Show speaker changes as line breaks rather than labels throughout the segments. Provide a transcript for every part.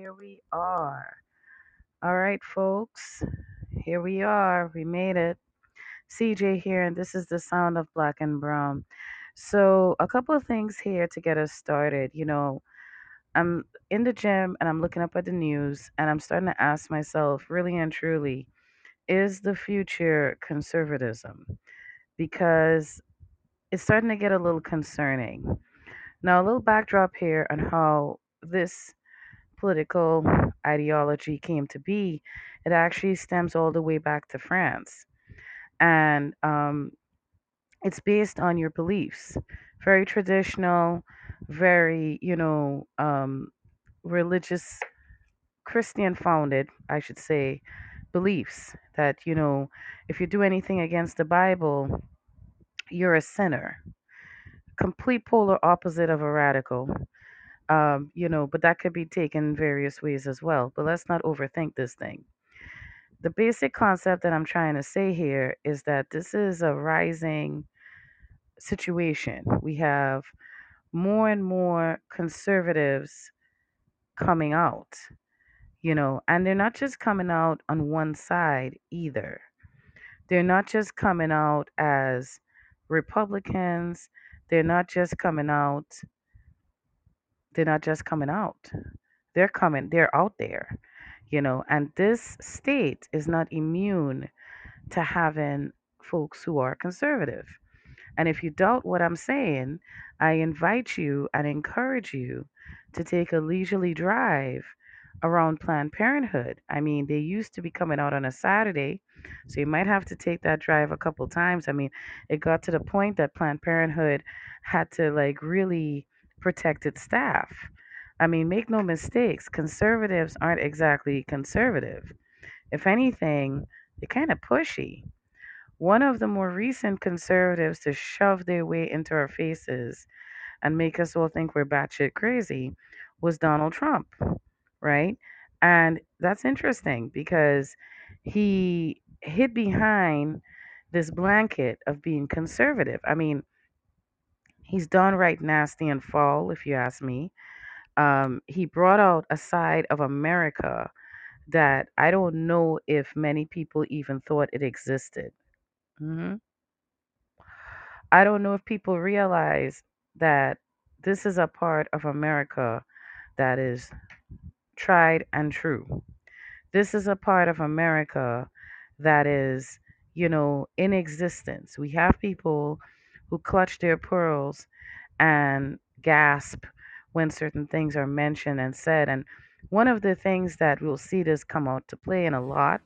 here we are. All right, folks, here we are. We made it. CJ here, and this is the sound of Black and Brown. So, a couple of things here to get us started. You know, I'm in the gym and I'm looking up at the news, and I'm starting to ask myself, really and truly, is the future conservatism? Because it's starting to get a little concerning. Now, a little backdrop here on how this political ideology came to be, it actually stems all the way back to France. And um, it's based on your beliefs. Very traditional, very, you know, um, religious, Christian founded, I should say, beliefs that, you know, if you do anything against the Bible, you're a sinner. Complete polar opposite of a radical. Um, you know, but that could be taken various ways as well. But let's not overthink this thing. The basic concept that I'm trying to say here is that this is a rising situation. We have more and more conservatives coming out, you know, and they're not just coming out on one side either. They're not just coming out as Republicans. They're not just coming out. They're not just coming out. They're coming, they're out there, you know, and this state is not immune to having folks who are conservative. And if you doubt what I'm saying, I invite you and encourage you to take a leisurely drive around Planned Parenthood. I mean, they used to be coming out on a Saturday, so you might have to take that drive a couple times. I mean, it got to the point that Planned Parenthood had to like really protect its staff. I mean, make no mistakes, conservatives aren't exactly conservative. If anything, they're kind of pushy. One of the more recent conservatives to shove their way into our faces and make us all think we're batshit crazy was Donald Trump, right? And that's interesting because he hid behind this blanket of being conservative. I mean, he's downright nasty and foul, if you ask me. Um, he brought out a side of America that I don't know if many people even thought it existed. hmm I don't know if people realize that this is a part of America that is tried and true. This is a part of America that is, you know, in existence. We have people who clutch their pearls and gasp when certain things are mentioned and said. And one of the things that we'll see this come out to play in a lot,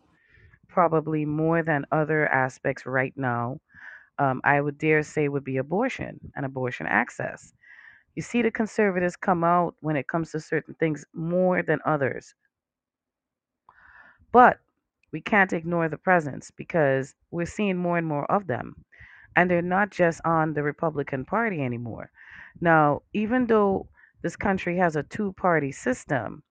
probably more than other aspects right now, um, I would dare say would be abortion and abortion access. You see the conservatives come out when it comes to certain things more than others. But we can't ignore the presence because we're seeing more and more of them. And they're not just on the Republican Party anymore. Now, even though this country has a two party system,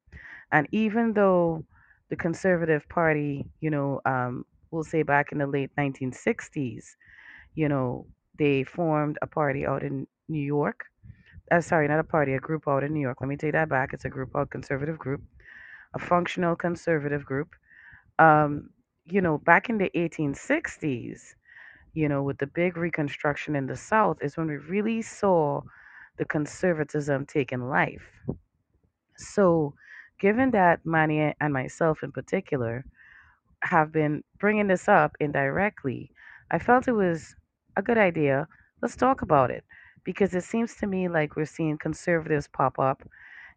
and even though the Conservative Party, you know, um, we'll say back in the late 1960s, you know, they formed a party out in New York. Uh, sorry, not a party, a group out in New York. Let me take that back. It's a group out, conservative group, a functional conservative group. Um, you know, back in the 1860s, you know, with the big reconstruction in the South, is when we really saw the conservatism taking life. So, given that Manny and myself in particular have been bringing this up indirectly, I felt it was a good idea. Let's talk about it because it seems to me like we're seeing conservatives pop up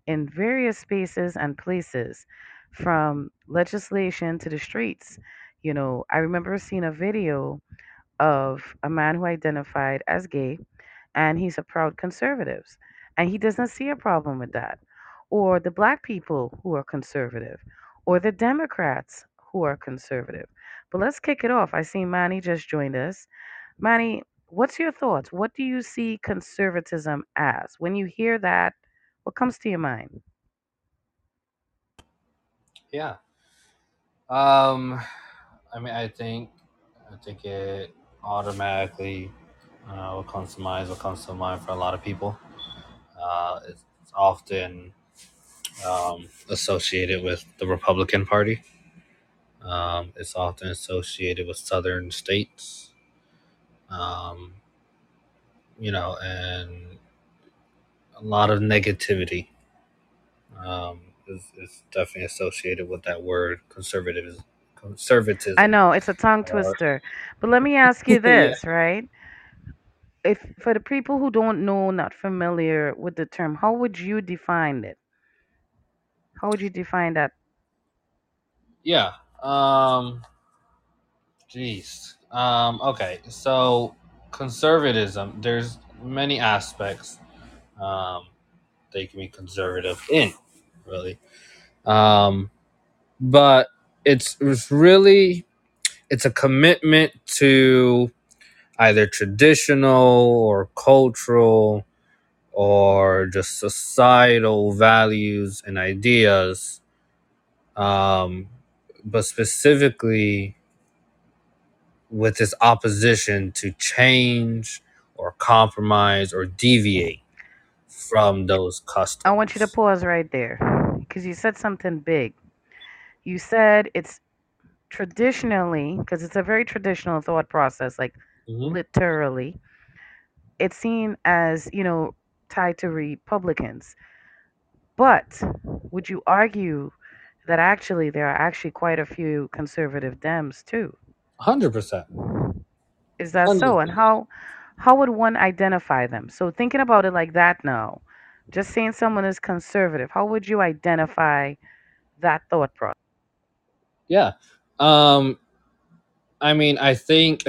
in various spaces and places, from legislation to the streets. You know, I remember seeing a video of a man who identified as gay and he's a proud conservative and he doesn't see a problem with that. Or the black people who are conservative or the democrats who are conservative. But let's kick it off. I see manny just joined us. Manny what's your thoughts? What do you see conservatism as? When you hear that what comes to your mind?
Yeah. Um, I mean, I think, I think it automatically, uh, what comes to mind is what comes to mind for a lot of people. Uh, it's often um, associated with the Republican Party. Um, it's often associated with southern states. Um, you know, and a lot of negativity um, is, is definitely associated with that word conservative conservatism.
I know it's a tongue
Or-
twister, but let me ask you
Yeah.
this, right? If for the people who don't know, not familiar with the term, how would you define it? How would you define that?
Yeah. Um jeez. Um okay. So conservatism, there's many aspects um that you can be conservative in, really. Um but it's it's really it's a commitment to either traditional or cultural or just societal values and ideas um, but specifically with this opposition to change or compromise or deviate from those customs.
I want you to pause right there because you said something big. You said it's traditionally, because it's a very traditional thought process, like
Mhm.
literally, it's seen as, you know, tied to Republicans. But would you argue that actually there are actually quite a few conservative Dems too?
100%.
Is that so? And how how would one identify them? So thinking about it like that now, just saying someone is conservative, how would you identify that thought process?
Yeah. Um, I mean, I think,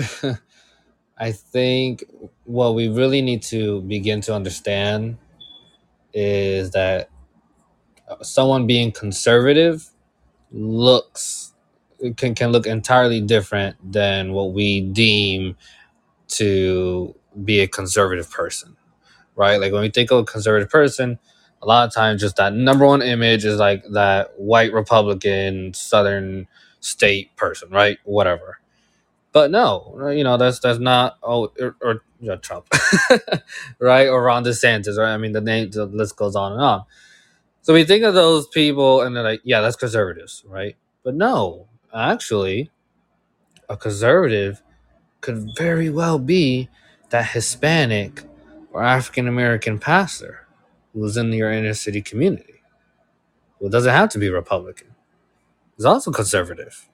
I think what we really need to begin to understand is that someone being conservative looks can can look entirely different than what we deem to be a conservative person, right? Like when we think of a conservative person, a lot of times just that number one image is like that white Republican Southern state person, right? Whatever. But no, you know that's that's not oh or, or you know, Trump, right? Or Ron DeSantis, right? I mean the name the list goes on and on. So we think of those people and they're like, yeah, that's conservatives, right? But no, actually, a conservative could very well be that Hispanic or African American pastor who's in your inner city community. Who doesn't have to be Republican. He's also conservative.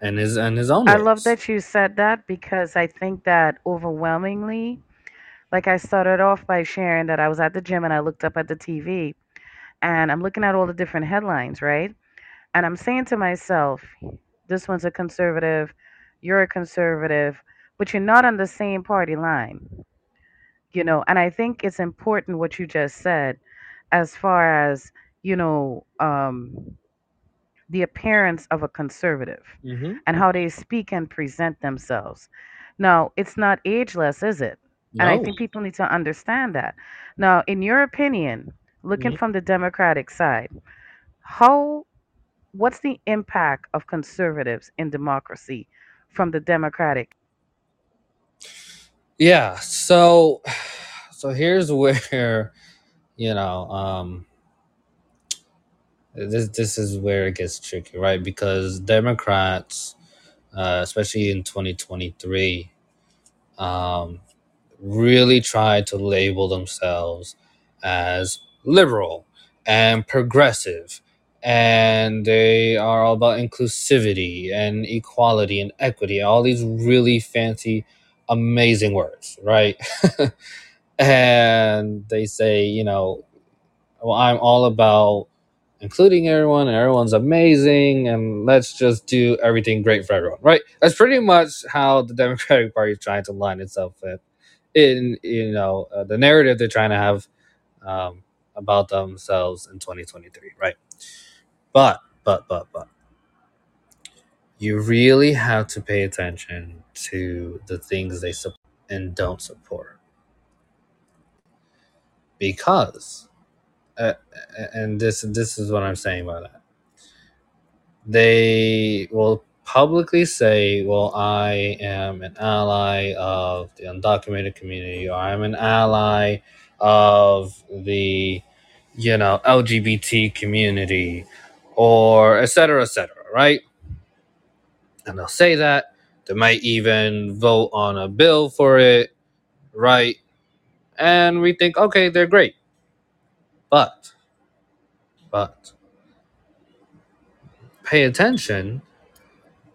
And his and his own
I
ways.
love that you said that because I think that overwhelmingly, like I started off by sharing that I was at the gym and I looked up at the TV and I'm looking at all the different headlines, right? And I'm saying to myself, this one's a conservative, you're a conservative, but you're not on the same party line, you know. And I think it's important what you just said as far as, you know, um, the appearance of a conservative
Mm-hmm.
and how they speak and present themselves. Now, it's not ageless, is it? And I think people need to understand that. Now, in your opinion, looking
Mhm.
from the Democratic side, how what's the impact of conservatives in democracy from the Democratic?
Yeah. So so here's where you know um this this is where it gets tricky, right? Because Democrats, uh, especially in 2023, um, really try to label themselves as liberal and progressive, and they are all about inclusivity and equality and equity, all these really fancy, amazing words, right? and they say, you know, well, I'm all about including everyone and everyone's amazing and let's just do everything great for everyone right that's pretty much how the democratic party is trying to line itself in in you know uh, the narrative they're trying to have um, about themselves in 2023 right but but but but you really have to pay attention to the things they support and don't support. Because uh, and this this is what i'm saying by that. They will publicly say, Well, I am an ally of the undocumented community, or I'm an ally of the you know lgbt community or et cetera et cetera right and they'll say that. They might even vote on a bill for it right? And we think okay they're great. But but pay attention.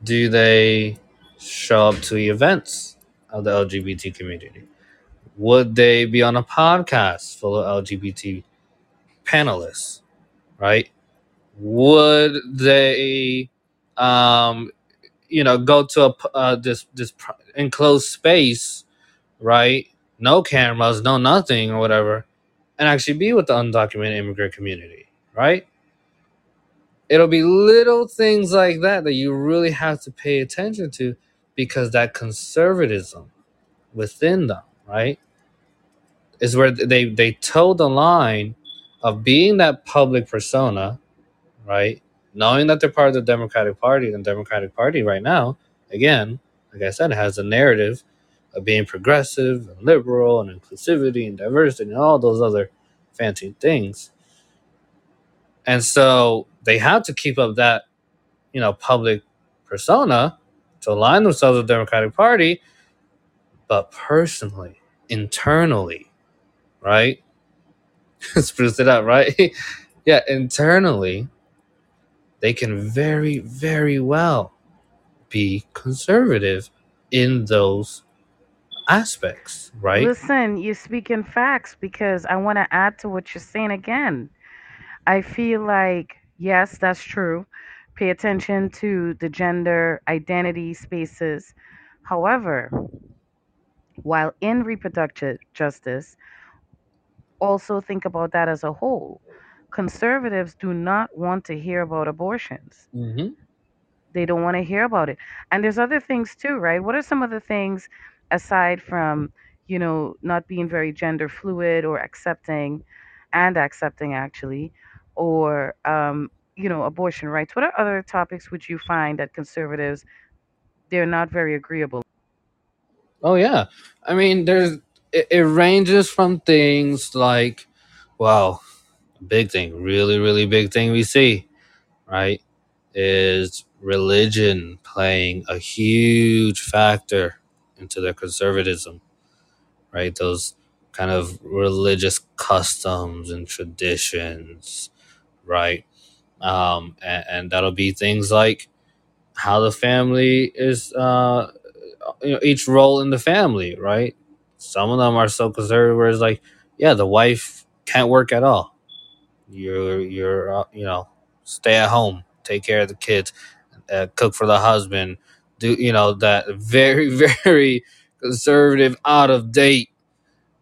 Do they show up to events of the lgbt community? Would they be on a podcast full of lgbt panelists right? Would they um you know go to a uh, this this enclosed space right? No cameras no nothing or whatever and actually be with the undocumented immigrant community right? It'll be little things like that that you really have to pay attention to because that conservatism within them right is where they they toe the line of being that public persona right knowing that they're part of the democratic party the democratic party right now again like i said has a narrative of being progressive and liberal and inclusivity and diversity and all those other fancy things. And so they have to keep up that you know public persona to align themselves with the democratic party. But personally internally right? Spruce it up right? Yeah internally they can very very well be conservative in those aspects right
Listen, you're speaking facts because I want to add to what you're saying again. I feel like, yes, that's true. Pay attention to the gender identity spaces. However, while in reproductive justice, also think about that as a whole. Conservatives do not want to hear about abortions.
mm-hmm.
They don't want to hear about it. And there's other things too, right? What are some of the things aside from, you know, not being very gender fluid or accepting and accepting actually, or, um, you know, abortion rights? What are other topics would you find that conservatives, they're not very agreeable?
oh yeah i mean there's it, it ranges from things like well big thing really really big thing we see right is religion playing a huge factor into their conservatism, right? Those kind of religious customs and traditions, right? Um, and, and that'll be things like how the family is, uh, you know, each role in the family, right? Some of them are so conservative where it's like, yeah, the wife can't work at all. You're, you're, uh, you know, stay at home, take care of the kids uh, cook for the husband, do you know that very very conservative, out of date,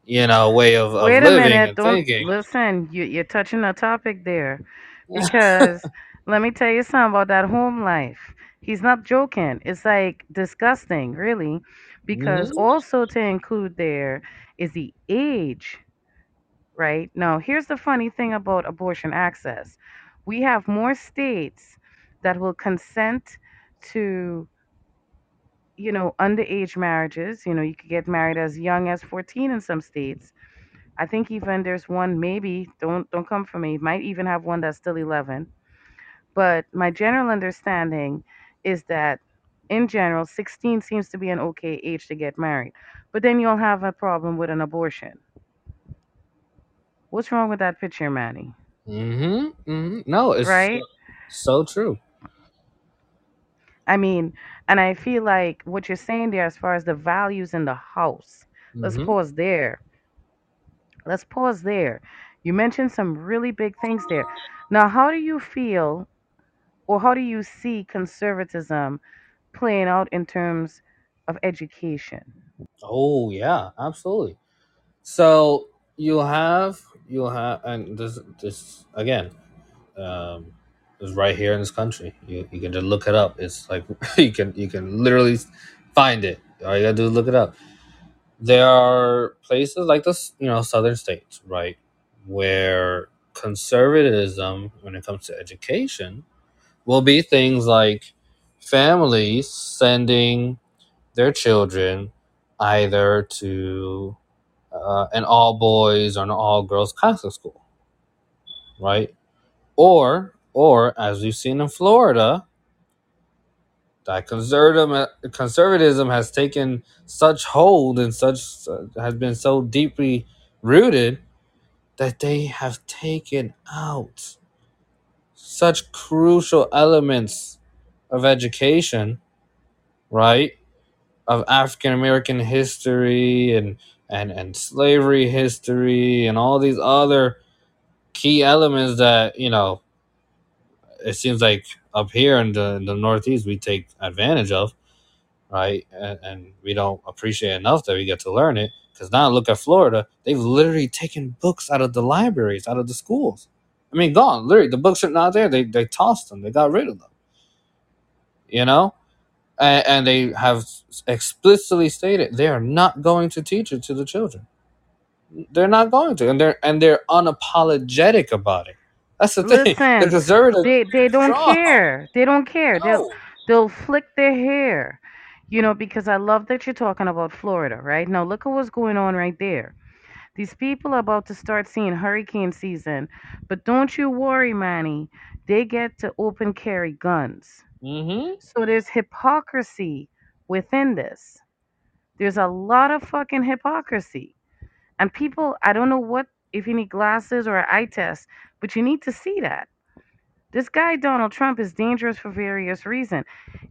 you know way of, of
Wait a
living
minute.
and
Don't
thinking.
listen. You, you're touching a topic there because let me tell you something about that home life. He's not joking. It's like disgusting, really, because
Mhm.
also to include there is the age, right? Now, here's the funny thing about abortion access we have more states that will consent to, you know, underage marriages. You know, you could get married as young as 14 in some states I think even there's one maybe don't don't come for me. Might even have one that's still 11. But my general understanding is that in general 16 seems to be an okay age to get married. But then you'll have a problem with an abortion. What's wrong with that picture, Manny?
Mhm. Mhm. No, it's
Right?
so true.
I mean, and I feel like what you're saying there as far as the values in the house. Let's
Mhm.
pause there. Let's pause there. You mentioned some really big things there. Now, how do you feel or how do you see conservatism playing out in terms of education?
Oh yeah, absolutely. So you'll have you'll have and this this again um is right here in this country. You you can just look it up. It's like you can you can literally find it. All you gotta do is look it up. there are places like this, you know, southern states, right, where conservatism, when it comes to education, will be things like families sending their children either to uh, an all boys or an all girls Catholic school, right? Or, or as we've seen in Florida, that conservative conservatism has taken such hold and such has been so deeply rooted that they have taken out such crucial elements of education, right? Of African American history and and and slavery history and all these other key elements that you know it seems like up here in the, in the Northeast we take advantage of, right? And, and we don't appreciate enough that we get to learn it. Because now look at Florida, they've literally taken books out of the libraries, out of the schools. I mean, gone. Literally, the books are not there. They they tossed them. They got rid of them. You know, and, and they have explicitly stated they are not going to teach it to the children. They're not going to, and they're and they're unapologetic about it. That's the thing. The
Listen,
conservatives
they they don't
strong.
care. They don't care. They'll they'll flick their hair. You know, because I love that you're talking about Florida, right? Now look at what's going on right there. These people are about to start seeing hurricane season, but don't you worry, Manny. They get to open carry guns.
Mm-hmm.
So there's hypocrisy within this. There's a lot of fucking hypocrisy. And people, I don't know what if you need glasses or an eye test, but you need to see that. This guy Donald Trump is dangerous for various reasons.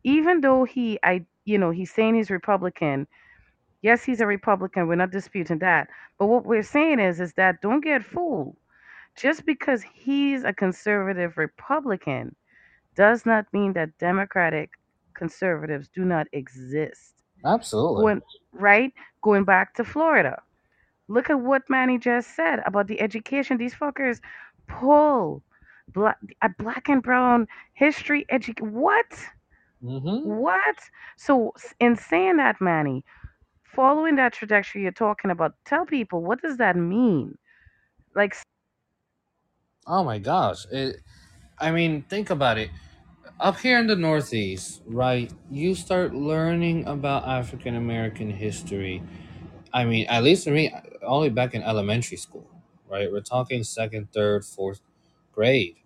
Even though he I you know, he's saying he's Republican. Yes, he's a Republican. We're not disputing that. But what we're saying is is that don't get fooled. Just because he's a conservative Republican does not mean that Democratic conservatives do not exist.
Absolutely.
Going right, going back to Florida. Look at what Manny just said about the education. These fuckers pull black, a black and brown history education. What?
Mm-hmm.
What? So, in saying that, Manny, following that trajectory you're talking about, tell people what does that mean? Like,
Oh my gosh. It, I mean, think about it. Up here in the Northeast, right? You start learning about African American history. I mean, at least for me, only back in elementary school, right? We're talking second, third, fourth grade.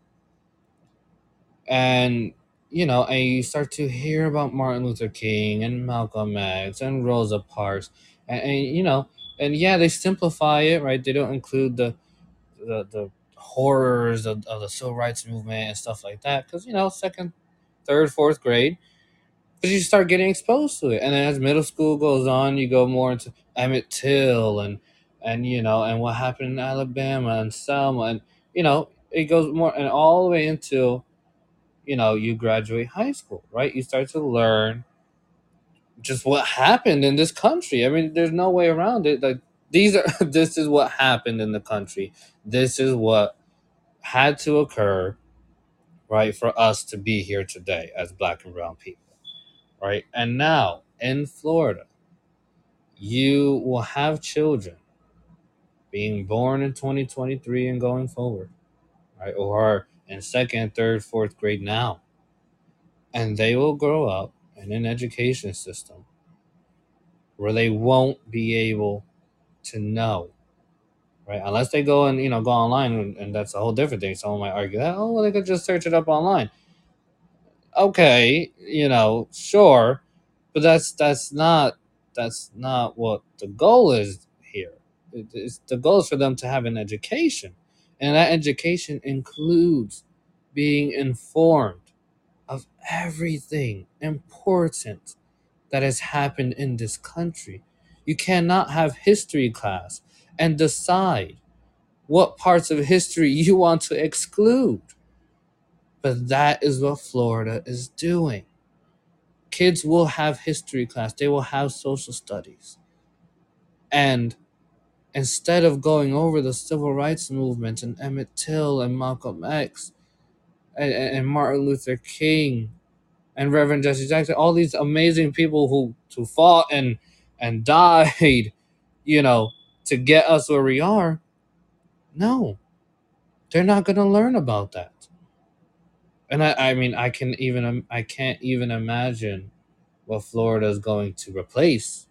And, you know, and you start to hear about Martin Luther King and Malcolm X and Rosa Parks. And, and you know, and yeah, they simplify it, right? They don't include the the, the horrors of, of the civil rights movement and stuff like that because you know second third fourth grade because you start getting exposed to it. And as middle school goes on you go more into emmett till and and you know and what happened in alabama and selma and you know it goes more and all the way until you know you graduate high school right? You start to learn just what happened in this country. I mean there's no way around it. Like these are this is what happened in the country. This is what had to occur, right, for us to be here today as black and brown people, right? And now in Florida, you will have children being born in 2023 and going forward, right, or are in second, third, fourth grade now. And they will grow up in an education system where they won't be able to know right? Unless they go and you know go online, and, that's a whole different thing. Someone might argue that oh, well, they could just search it up online. Okay, you know, sure, but that's that's not that's not what the goal is here. It, it's, the goal is for them to have an education, and that education includes being informed of everything important that has happened in this country. You cannot have history class and decide what parts of history you want to exclude. But that is what Florida is doing. Kids will have history class, they will have social studies. And instead of going over the civil rights movement and Emmett Till and Malcolm X and, and Martin Luther King and Reverend Jesse Jackson, all these amazing people who, who fought and and died, you know, to get us where we are, no, they're not going to learn about that. and I, I mean i can even i can't even imagine what florida is going to replace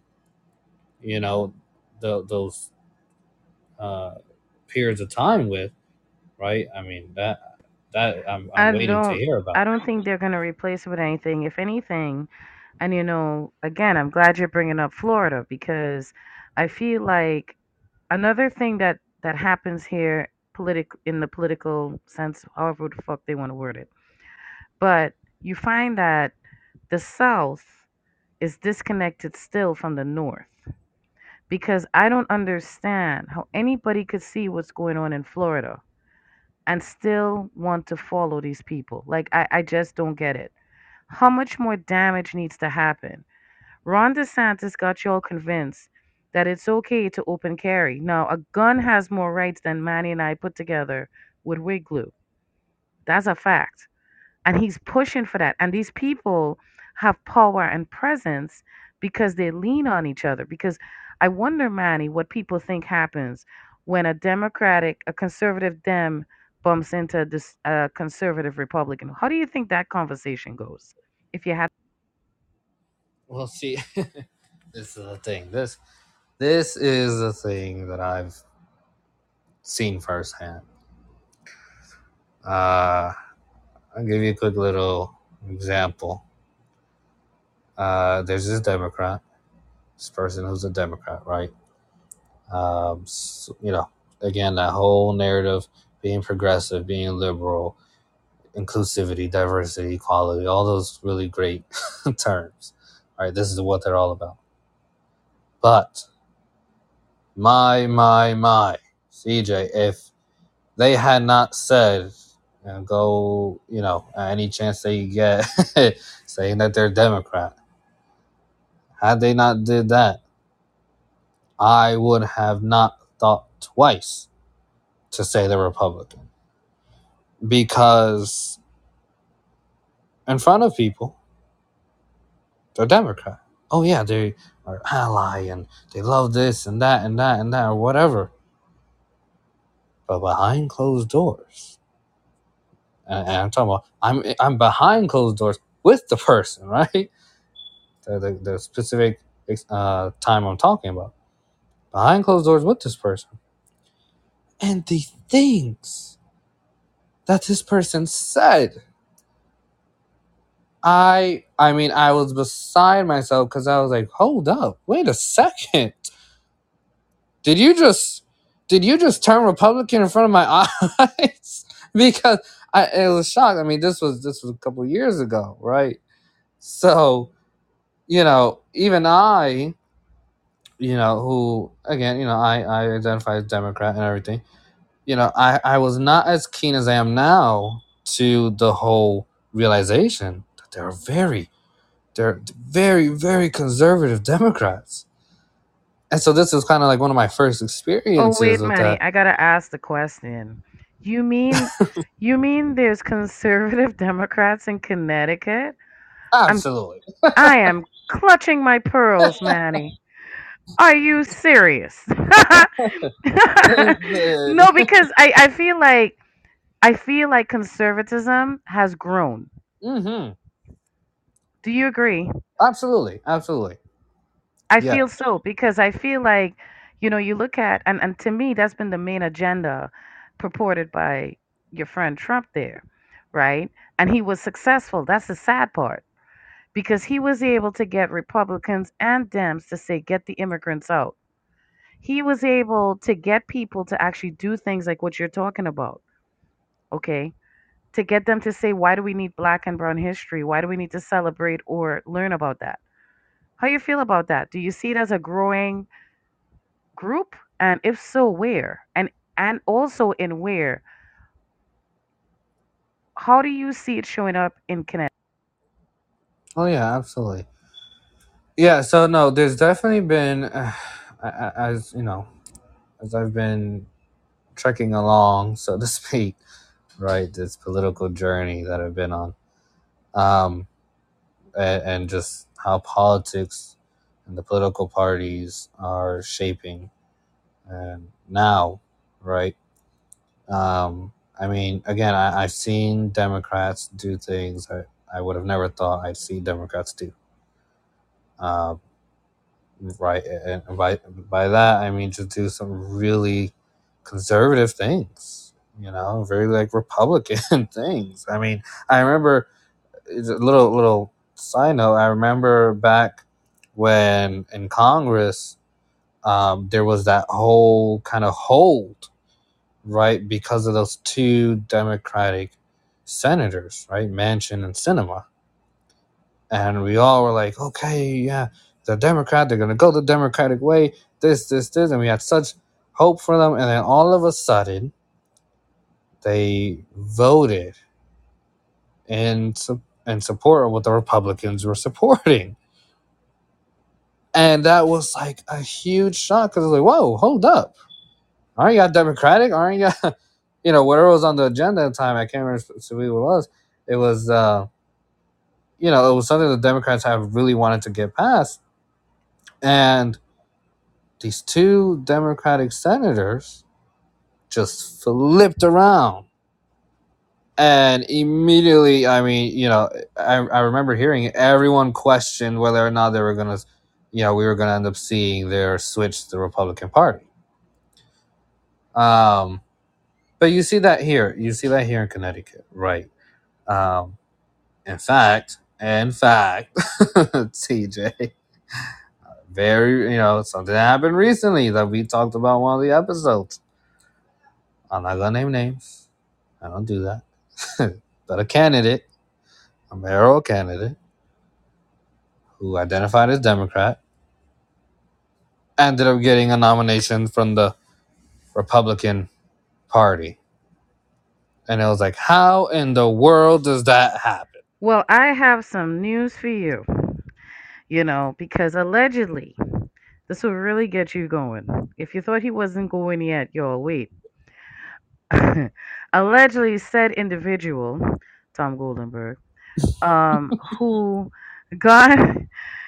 you know the, those uh, periods of time with right? I mean that that I'm I'm
I
waiting to
don't
hear about.
I don't think they're going to replace it with anything. If anything, and you know, again, I'm glad you're bringing up Florida because I feel like another thing that that happens here politic in the political sense, however the fuck they want to word it. But you find that the South is disconnected still from the North because I don't understand how anybody could see what's going on in Florida and still want to follow these people. Like I, I just don't get it. How much more damage needs to happen? Ron DeSantis got you all convinced that it's okay to open carry. Now, a gun has more rights than Manny and I put together with wig glue. That's a fact. And he's pushing for that. And these people have power and presence because they lean on each other. Because I wonder, Manny, what people think happens when a Democratic, a conservative Dem bumps into this conservative Republican. How do you think that conversation goes? If you had
Well, see, this is the thing. This this is the thing that I've seen firsthand. Uh, I'll give you a quick little example. Uh, there's this Democrat, this person who's a Democrat, right? Um, s you know, again, that whole narrative being progressive, being liberal, inclusivity, diversity, equality, all those really great terms. All right, this is what they're all about. But my, my, my, CJ, if they had not said, you know, go, you know, any chance they get saying that they're Democrat, had they not did that, I would have not thought twice to say they're Republican. Because in front of people, they're Democrat. Oh yeah, they ally and they love this and that and that and that or whatever. But behind closed doors, and, and I'm talking about I'm I'm behind closed doors with the person, right? The the, the specific uh, time I'm talking about, behind closed doors with this person, and the things that this person said. I I mean I was beside myself because I was like, hold up, wait a second. Did you just did you just turn Republican in front of my eyes? because I it was shocked. I mean, this was this was a couple years ago, right? So, you know, even I, you know, who again, you know, I, I identify as Democrat and everything, you know, I, I was not as keen as I am now to the whole realization they're very they're very, very conservative Democrats. And so this is kind of like one of my first experiences.
Oh
experiences
wait,
with
Manny,
that.
I gotta ask the question. You mean you mean there's conservative Democrats in Connecticut? I'm
Absolutely.
I am clutching my pearls, Manny. Are you serious? no, because I, I feel like I feel like conservatism has grown.
mm-hmm.
Do you agree?
Absolutely. Absolutely.
I
Yeah.
feel so because I feel like, you know, you look at and, and to me that's been the main agenda purported by your friend Trump there, right? And he was successful. That's the sad part. Because he was able to get Republicans and Dems to say, get the immigrants out. He was able to get people to actually do things like what you're talking about. Okay. To get them to say, why do we need black and brown history? Why do we need to celebrate or learn about that? How you feel about that? Do you see it as a growing group? And if so, where? And and also in where? How do you see it showing up in Connecticut?
Oh yeah, absolutely. Yeah. So no, there's definitely been, uh, as you know, as I've been trekking along, so to speak, right, this political journey that I've been on, um, and, and just how politics and the political parties are shaping, and now, right. Um, I mean, again, I, I've seen Democrats do things I, I would have never thought I'd see Democrats do. Uh, right, and by by that I mean to do some really conservative things, you know, very like Republican things. I mean, I remember it's a little little side note. I remember back when in Congress um, there was that whole kind of hold, right, because of those two Democratic senators, right, Manchin and Sinema, and we all were like, okay, yeah, the Democrat, they're gonna go the Democratic way, this, this, this, and we had such hope for them, and then all of a sudden, they voted in in support of what the Republicans were supporting. And that was like a huge shock because like, whoa, hold up. Aren't you a Democratic? Aren't you, you know, whatever was on the agenda at the time, I can't remember what it was. It was, uh, you know, it was something the Democrats have really wanted to get passed. And these two Democratic senators just flipped around. And immediately, I mean, you know, I, I remember hearing everyone question whether or not they were going to, you know, we were going to end up seeing their switch to the Republican Party. Um, but you see that here. You see that here in Connecticut, right? Um, in fact, in fact, CJ, very, you know, something happened recently that we talked about one of the episodes. I'm not gonna name names. I don't do that. but a candidate, a mayoral candidate, who identified as Democrat, ended up getting a nomination from the Republican Party. And it was like, how in the world does that happen?
Well, I have some news for you. You know, because allegedly, this will really get you going. If you thought he wasn't going yet, y'all wait. allegedly, said individual, Tom Goldenberg, um, who got,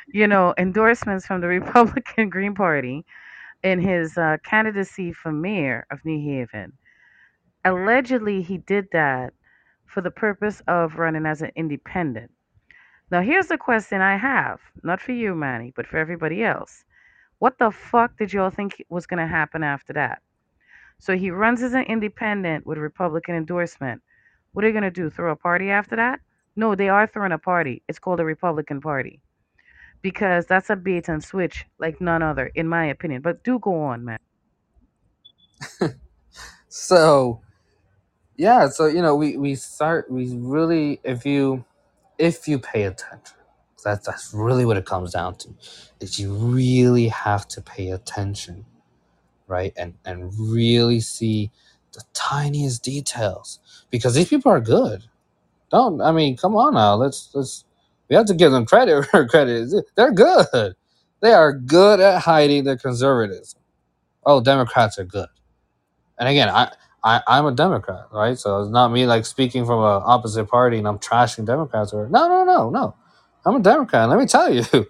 you know, endorsements from the Republican Green Party in his uh, candidacy for mayor of New Haven. Allegedly, he did that for the purpose of running as an independent. Now, here's the question I have, not for you, Manny, but for everybody else. What the fuck did y'all think was going to happen after that? So he runs as an independent with Republican endorsement. What are they going to do? Throw a party after that? No, they are throwing a party. It's called a Republican Party. Because that's a bait and switch like none other, in my opinion. But do go on, man.
so yeah so you know we we start we really if you if you pay attention that's that's really what it comes down to is you really have to pay attention right and and really see the tiniest details because these people are good don't i mean come on now let's let's we have to give them credit where credit they're good they are good at hiding their conservatism oh democrats are good and again i I, I'm a Democrat, right? So it's not me like speaking from an opposite party and I'm trashing Democrats or no, no, no, no. I'm a Democrat. Let me tell you,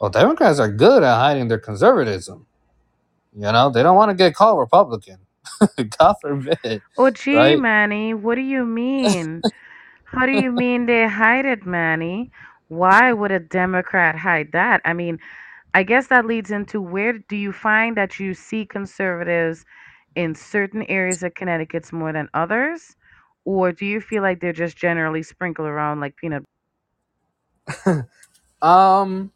well, Democrats are good at hiding their conservatism. You know, they don't want to get called Republican. God forbid.
Oh, gee,
Right?
Manny, what do you mean? How do you mean they hide it, Manny? Why would a Democrat hide that? I mean, I guess that leads into where do you find that you see conservatives in certain areas of Connecticut more than others? Or do you feel like they're just generally sprinkled around like peanut
Um,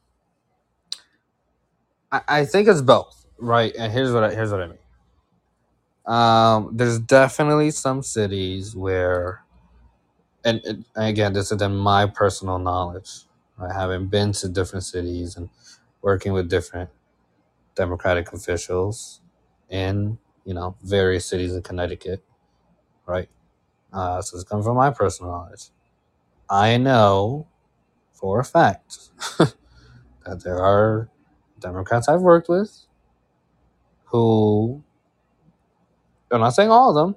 I, I think it's both, right? And here's what I, here's what I mean. Um, there's definitely some cities where, and, and again, this is in my personal knowledge. I haven't been to different cities and working with different Democratic officials in you know various cities in Connecticut, right? Uh, so it's coming from my personal knowledge. I know for a fact that there are Democrats I've worked with who, I'm not saying all of them,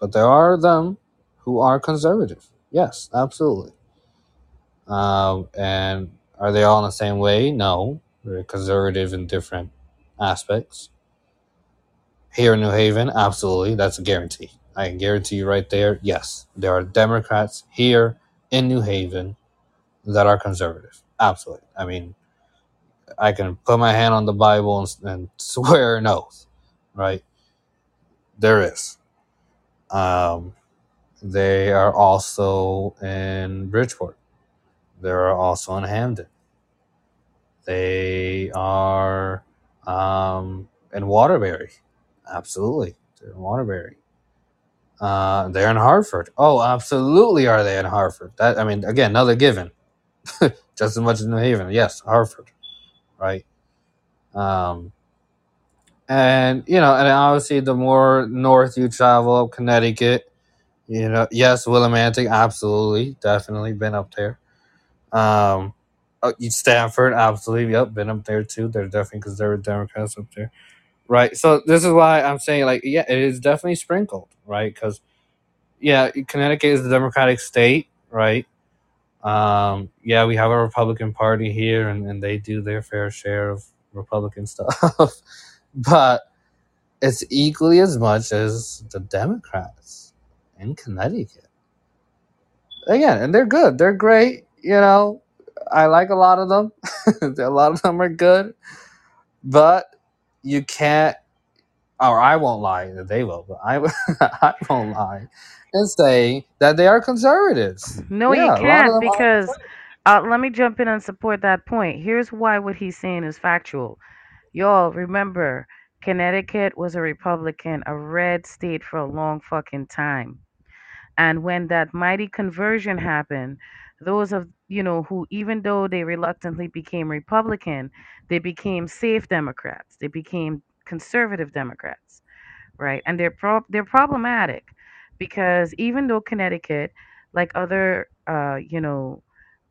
but there are them who are conservative. Yes, absolutely. Um, and are they all in the same way? No, they're conservative in different aspects. Here in New Haven, absolutely, that's a guarantee. I can guarantee you right there. Yes, there are Democrats here in New Haven that are conservative. Absolutely. I mean, I can put my hand on the Bible and, and swear an oath, right? There is. Um, they are also in Bridgeport. They're also in Hamden. They are um, in Waterbury. Absolutely, they're in Waterbury. Uh, they're in Hartford. Oh, absolutely, are they in Hartford? That I mean, again, another given. Just as much as New Haven. Yes, Hartford, right? Um, and you know, and obviously, the more north you travel, up Connecticut, you know, yes, Willimantic, absolutely, definitely been up there. Um, uh, Stamford, absolutely, yep, been up there too. They're definitely because there were Democrats up there, right? So this is why I'm saying, like, yeah, it is definitely sprinkled, right? Because yeah, Connecticut is a Democratic state, right? Um, yeah, we have a Republican Party here, and, and they do their fair share of Republican stuff, but it's equally as much as the Democrats in Connecticut. Again, and they're good. They're great. You know, I like a lot of them. a lot of them are good, but you can't. Or I won't lie. They will, but I I won't lie and say that they are conservatives.
No, you
Yeah, of
can't because uh, let me jump in and support that point. Here's why what he's saying is factual. Y'all remember, Connecticut was a Republican, a red state for a long fucking time. And when that mighty conversion happened, those of you know who even though they reluctantly became Republican, they became safe Democrats. They became conservative Democrats, right? And they're pro- they're problematic because even though Connecticut, like other uh, you know,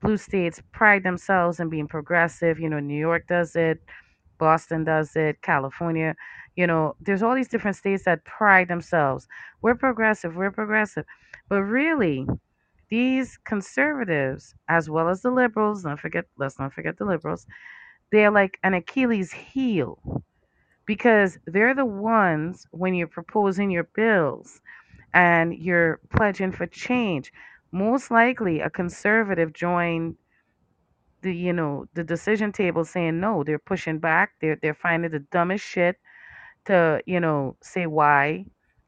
blue states pride themselves in being progressive, you know, New York does it, Boston does it, California, you know, there's all these different states that pride themselves. We're progressive, we're progressive. But really, these conservatives, as well as the liberals, don't forget, let's not forget the liberals, they're like an Achilles heel because they're the ones when you're proposing your bills and you're pledging for change. Most likely, a conservative joined the you know the decision table saying no. They're pushing back. They're they're finding the dumbest shit to you know say why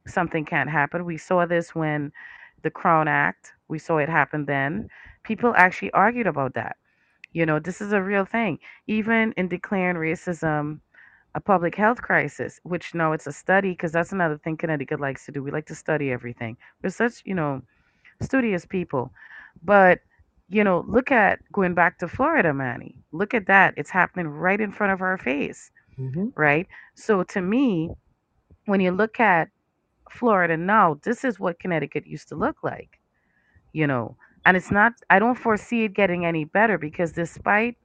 something can't happen. We saw this when the Crown Act. We saw it happen then. People actually argued about that. You know, this is a real thing. Even in declaring racism a public health crisis, which no, it's a study because that's another thing Connecticut likes to do. We like to study everything. We're such, you know, studious people. But, you know, look at going back to Florida, Manny. Look at that. It's happening right in front of our face,
hmm
right? So to me, when you look at Florida now, this is what Connecticut used to look like, you know. And it's not, I don't foresee it getting any better because despite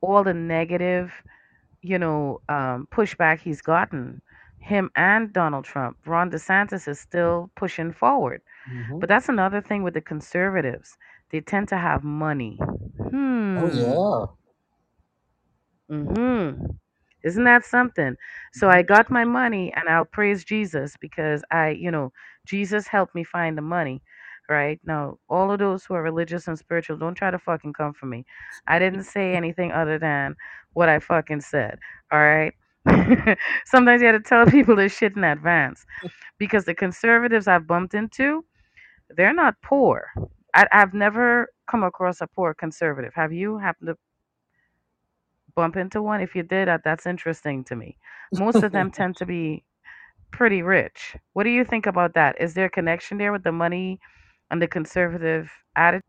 all the negative, you know, um, pushback he's gotten, him and Donald Trump, Ron DeSantis is still pushing forward.
hmm
But that's another thing with the conservatives. They tend to have money.
Oh
Hmm.
yeah.
Mm-hmm. Isn't that something? So I got my money and I'll praise Jesus because I, you know, Jesus helped me find the money. Right? Now, all of those who are religious and spiritual, don't try to fucking come for me. I didn't say anything other than what I fucking said. All right? Sometimes you have to tell people this shit in advance because the conservatives I've bumped into, they're not poor. I, I've never come across a poor conservative. Have you happened to bump into one? If you did, that, that's interesting to me. Most of them tend to be pretty rich. What do you think about that? Is there a connection there with the money and the conservative attitude?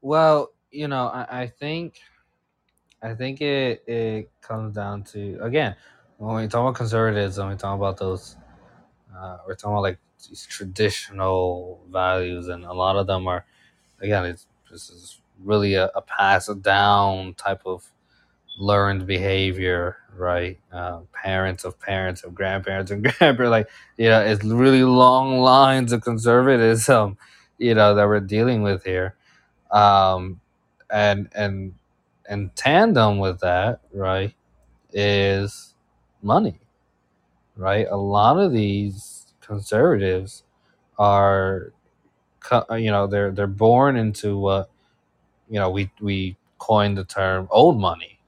Well, you know, I, I think I think it it comes down to again when we talk about conservatives, when we talk about those, uh, we're talking about like these traditional values, and a lot of them are again, it's this is really a, a pass down type of learned behavior, right? Uh, parents of parents of grandparents and grandparents, like you know, it's really long lines of conservatism, you know, that we're dealing with here um, and and and tandem with that, right, is money, right? A lot of these conservatives are, you know, they're they're born into what you know we we coined the term old money,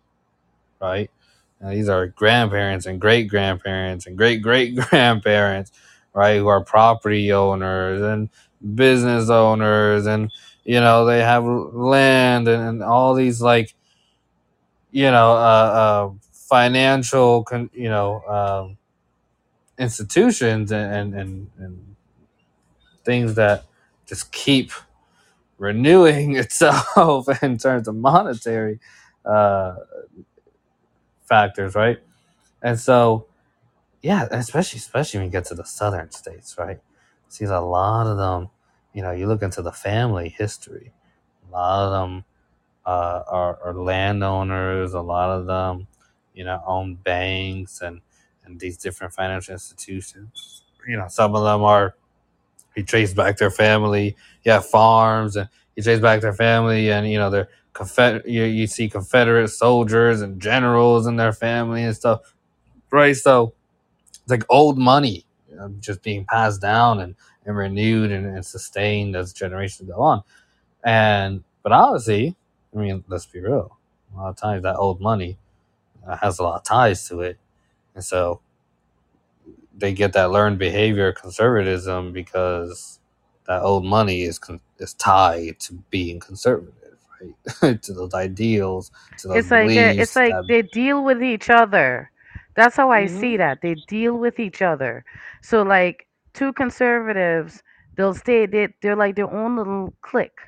right? Now, these are grandparents and great grandparents and great great grandparents, right? Who are property owners and business owners, and you know they have land and, and all these like you know uh, uh, financial con- you know um, institutions and, and and things that just keep renewing itself in terms of monetary uh, factors, right? And so, yeah, especially especially when you get to the southern states, right? See a lot of them. You know, you look into the family history. A lot of them uh, are, are landowners. A lot of them, you know, own banks and and these different financial institutions. You know, some of them are he trace back their family. Yeah, farms, and he trace back their family, and you know they're confederate. You, you see Confederate soldiers and generals and their family and stuff, right? So it's like old money, you know, just being passed down and, and renewed and, and sustained as generations go on. And but obviously, I mean, let's be real. A lot of times that old money uh, has a lot of ties to it, and so they get that learned behavior conservatism because that old money is con- is tied to being conservative, right? to those ideals, to those
It's like they it's like
That
they deal with each other. That's how I see
Mhm.
that. They deal with each other. So like two conservatives, they'll stay they they're like their own little clique.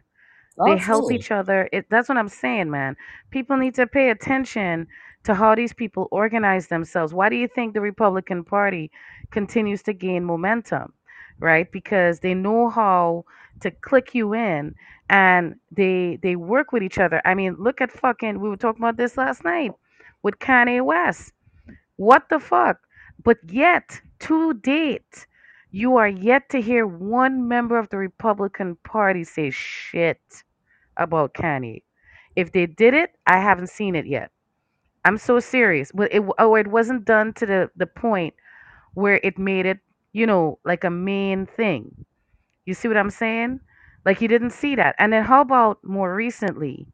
They help each other. It, that's what I'm saying, man. People need to pay attention to how these people organize themselves. Why do you think the Republican Party continues to gain momentum? Right? Because they know how to click you in and they they work with each other. I mean, look at fucking we were talking about this last night with Kanye West. What the fuck? But yet, to date, you are yet to hear one member of the Republican Party say shit about Kanye. If they did it, I haven't seen it yet. I'm so serious. But it oh, it wasn't done to the the point where it made it, you know, like a main thing. You see what I'm saying? Like you didn't see that. And then how about more recently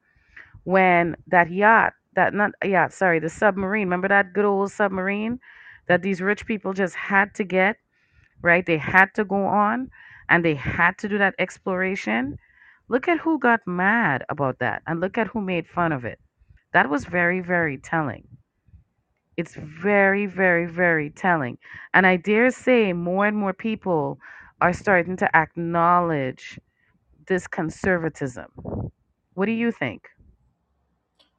when that yacht, that not yacht, sorry, the submarine. Remember that good old submarine that these rich people just had to get, right? They had to go on and they had to do that exploration. Look at who got mad about that and look at who made fun of it. That was very, very telling. It's very, very, very telling. And I dare say more and more people are starting to acknowledge this conservatism. What do you think?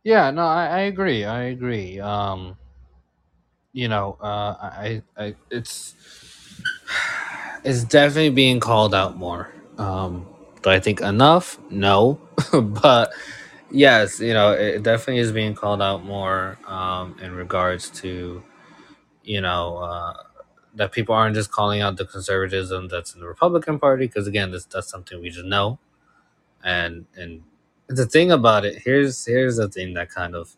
yeah. No, I, I agree. I agree. Um, you know, uh, I, I, it's it's definitely being called out more. Um, do I think enough? No, but yes, you know, it definitely is being called out more um, in regards to you know uh, that people aren't just calling out the conservatism that's in the Republican Party because again, this that's something we just know. And and the thing about it here's here's the thing that kind of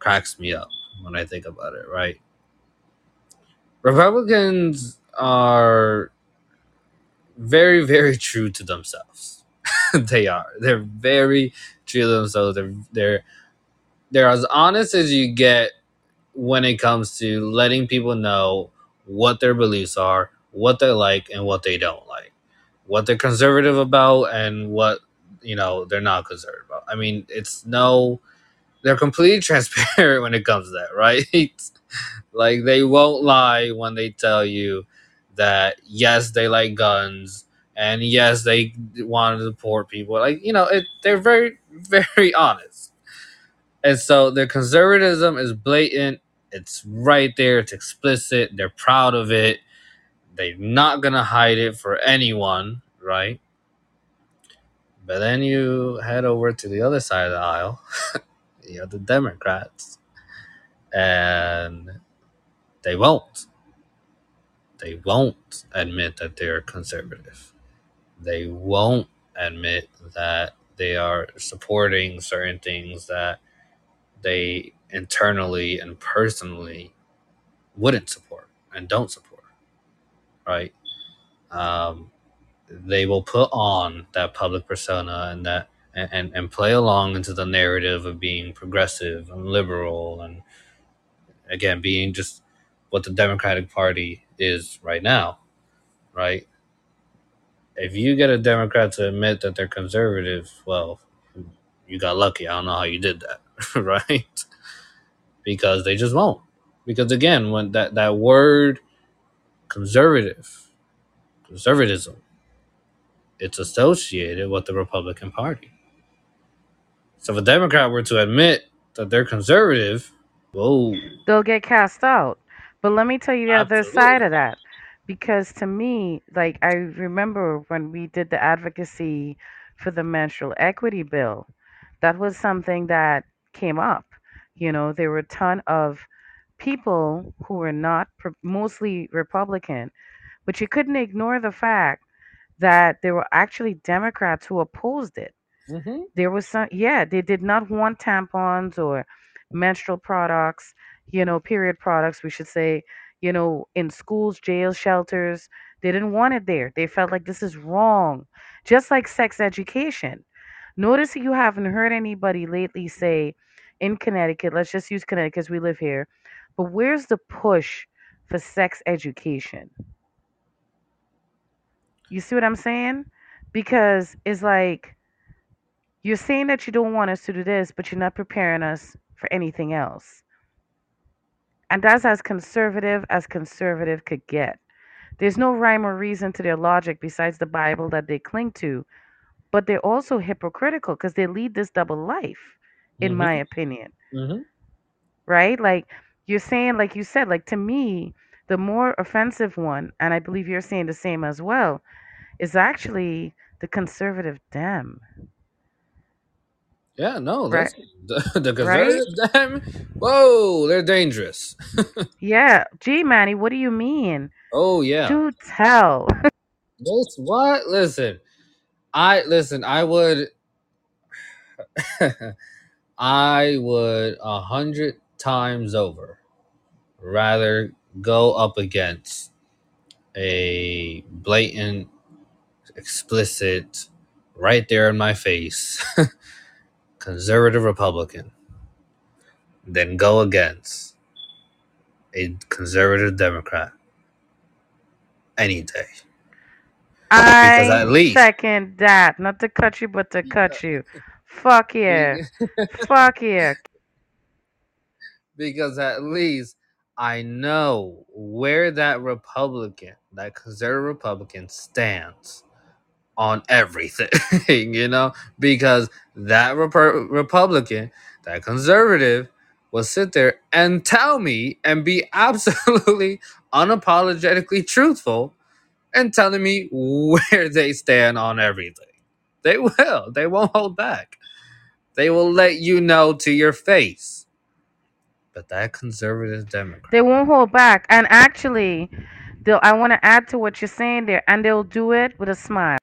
cracks me up when I think about it. Right, Republicans are very very true to themselves. they are. They're very true to themselves. They're they're they're as honest as you get when it comes to letting people know what their beliefs are, what they like and what they don't like, what they're conservative about and what you know they're not conservative about. I mean, it's no, they're completely transparent when it comes to that, right? like they won't lie when they tell you that yes, they like guns and yes, they want to deport people. Like you know, it, they're very very honest and so their conservatism is blatant. It's right there. It's explicit. They're proud of it. They're not gonna hide it for anyone, right? But then you head over to the other side of the aisle. you have the Democrats, and they won't. They won't admit that they're conservative. They won't admit that they are supporting certain things that they internally and personally wouldn't support and don't support, right? Um, they will put on that public persona and that and, and, and play along into the narrative of being progressive and liberal and again being just what the Democratic Party is right now, right? If you get a Democrat to admit that they're conservative, well, you got lucky. I don't know how you did that, right? Because they just won't. Because again, when that, that word conservative, conservatism, it's associated with the Republican Party. So if a Democrat were to admit that they're conservative, whoa,
They'll get cast out. But let me tell you the other side of that. Because to me, like I remember when we did the advocacy for the menstrual equity bill, that was something that came up. You know, there were a ton of people who were not mostly Republican, but you couldn't ignore the fact that there were actually Democrats who opposed it.
Mm-hmm.
There was some, yeah, they did not want tampons or menstrual products, you know, period products, we should say, you know, in schools, jails, shelters. They didn't want it there. They felt like this is wrong. Just like sex education. Notice you haven't heard anybody lately say in Connecticut, let's just use Connecticut because we live here, but where's the push for sex education? You see what I'm saying? Because it's like you're saying that you don't want us to do this, but you're not preparing us for anything else. And that's as conservative as conservative could get. There's no rhyme or reason to their logic besides the Bible that they cling to, but they're also hypocritical because they lead this double life, in my
Mm-hmm.
opinion,
Mm-hmm.
right? Like you're saying, like you said, like to me, the more offensive one, and I believe you're saying the same as well, is actually the conservative dem,
Yeah, no,
right?
the, the
Right?
them, whoa, they're dangerous.
Yeah. Gee, Manny, what do you mean?
Oh yeah,
Do tell.
this what? Listen, I listen. I would, I would a hundred times over rather go up against a blatant, explicit, right there in my face, conservative Republican than go against a conservative Democrat any day. Because
I
at least
second that. Not to cut you, but to cut you. Fuck yeah. Fuck yeah.
because at least I know where that Republican, that conservative Republican stands on everything, you know, because that Rep- Republican, that conservative, will sit there and tell me and be absolutely unapologetically truthful and telling me where they stand on everything. They will. They won't hold back. They will let you know to your face. But that conservative Democrat.
They won't hold back. And actually, I want to add to what you're saying there, and they'll do it with a smile.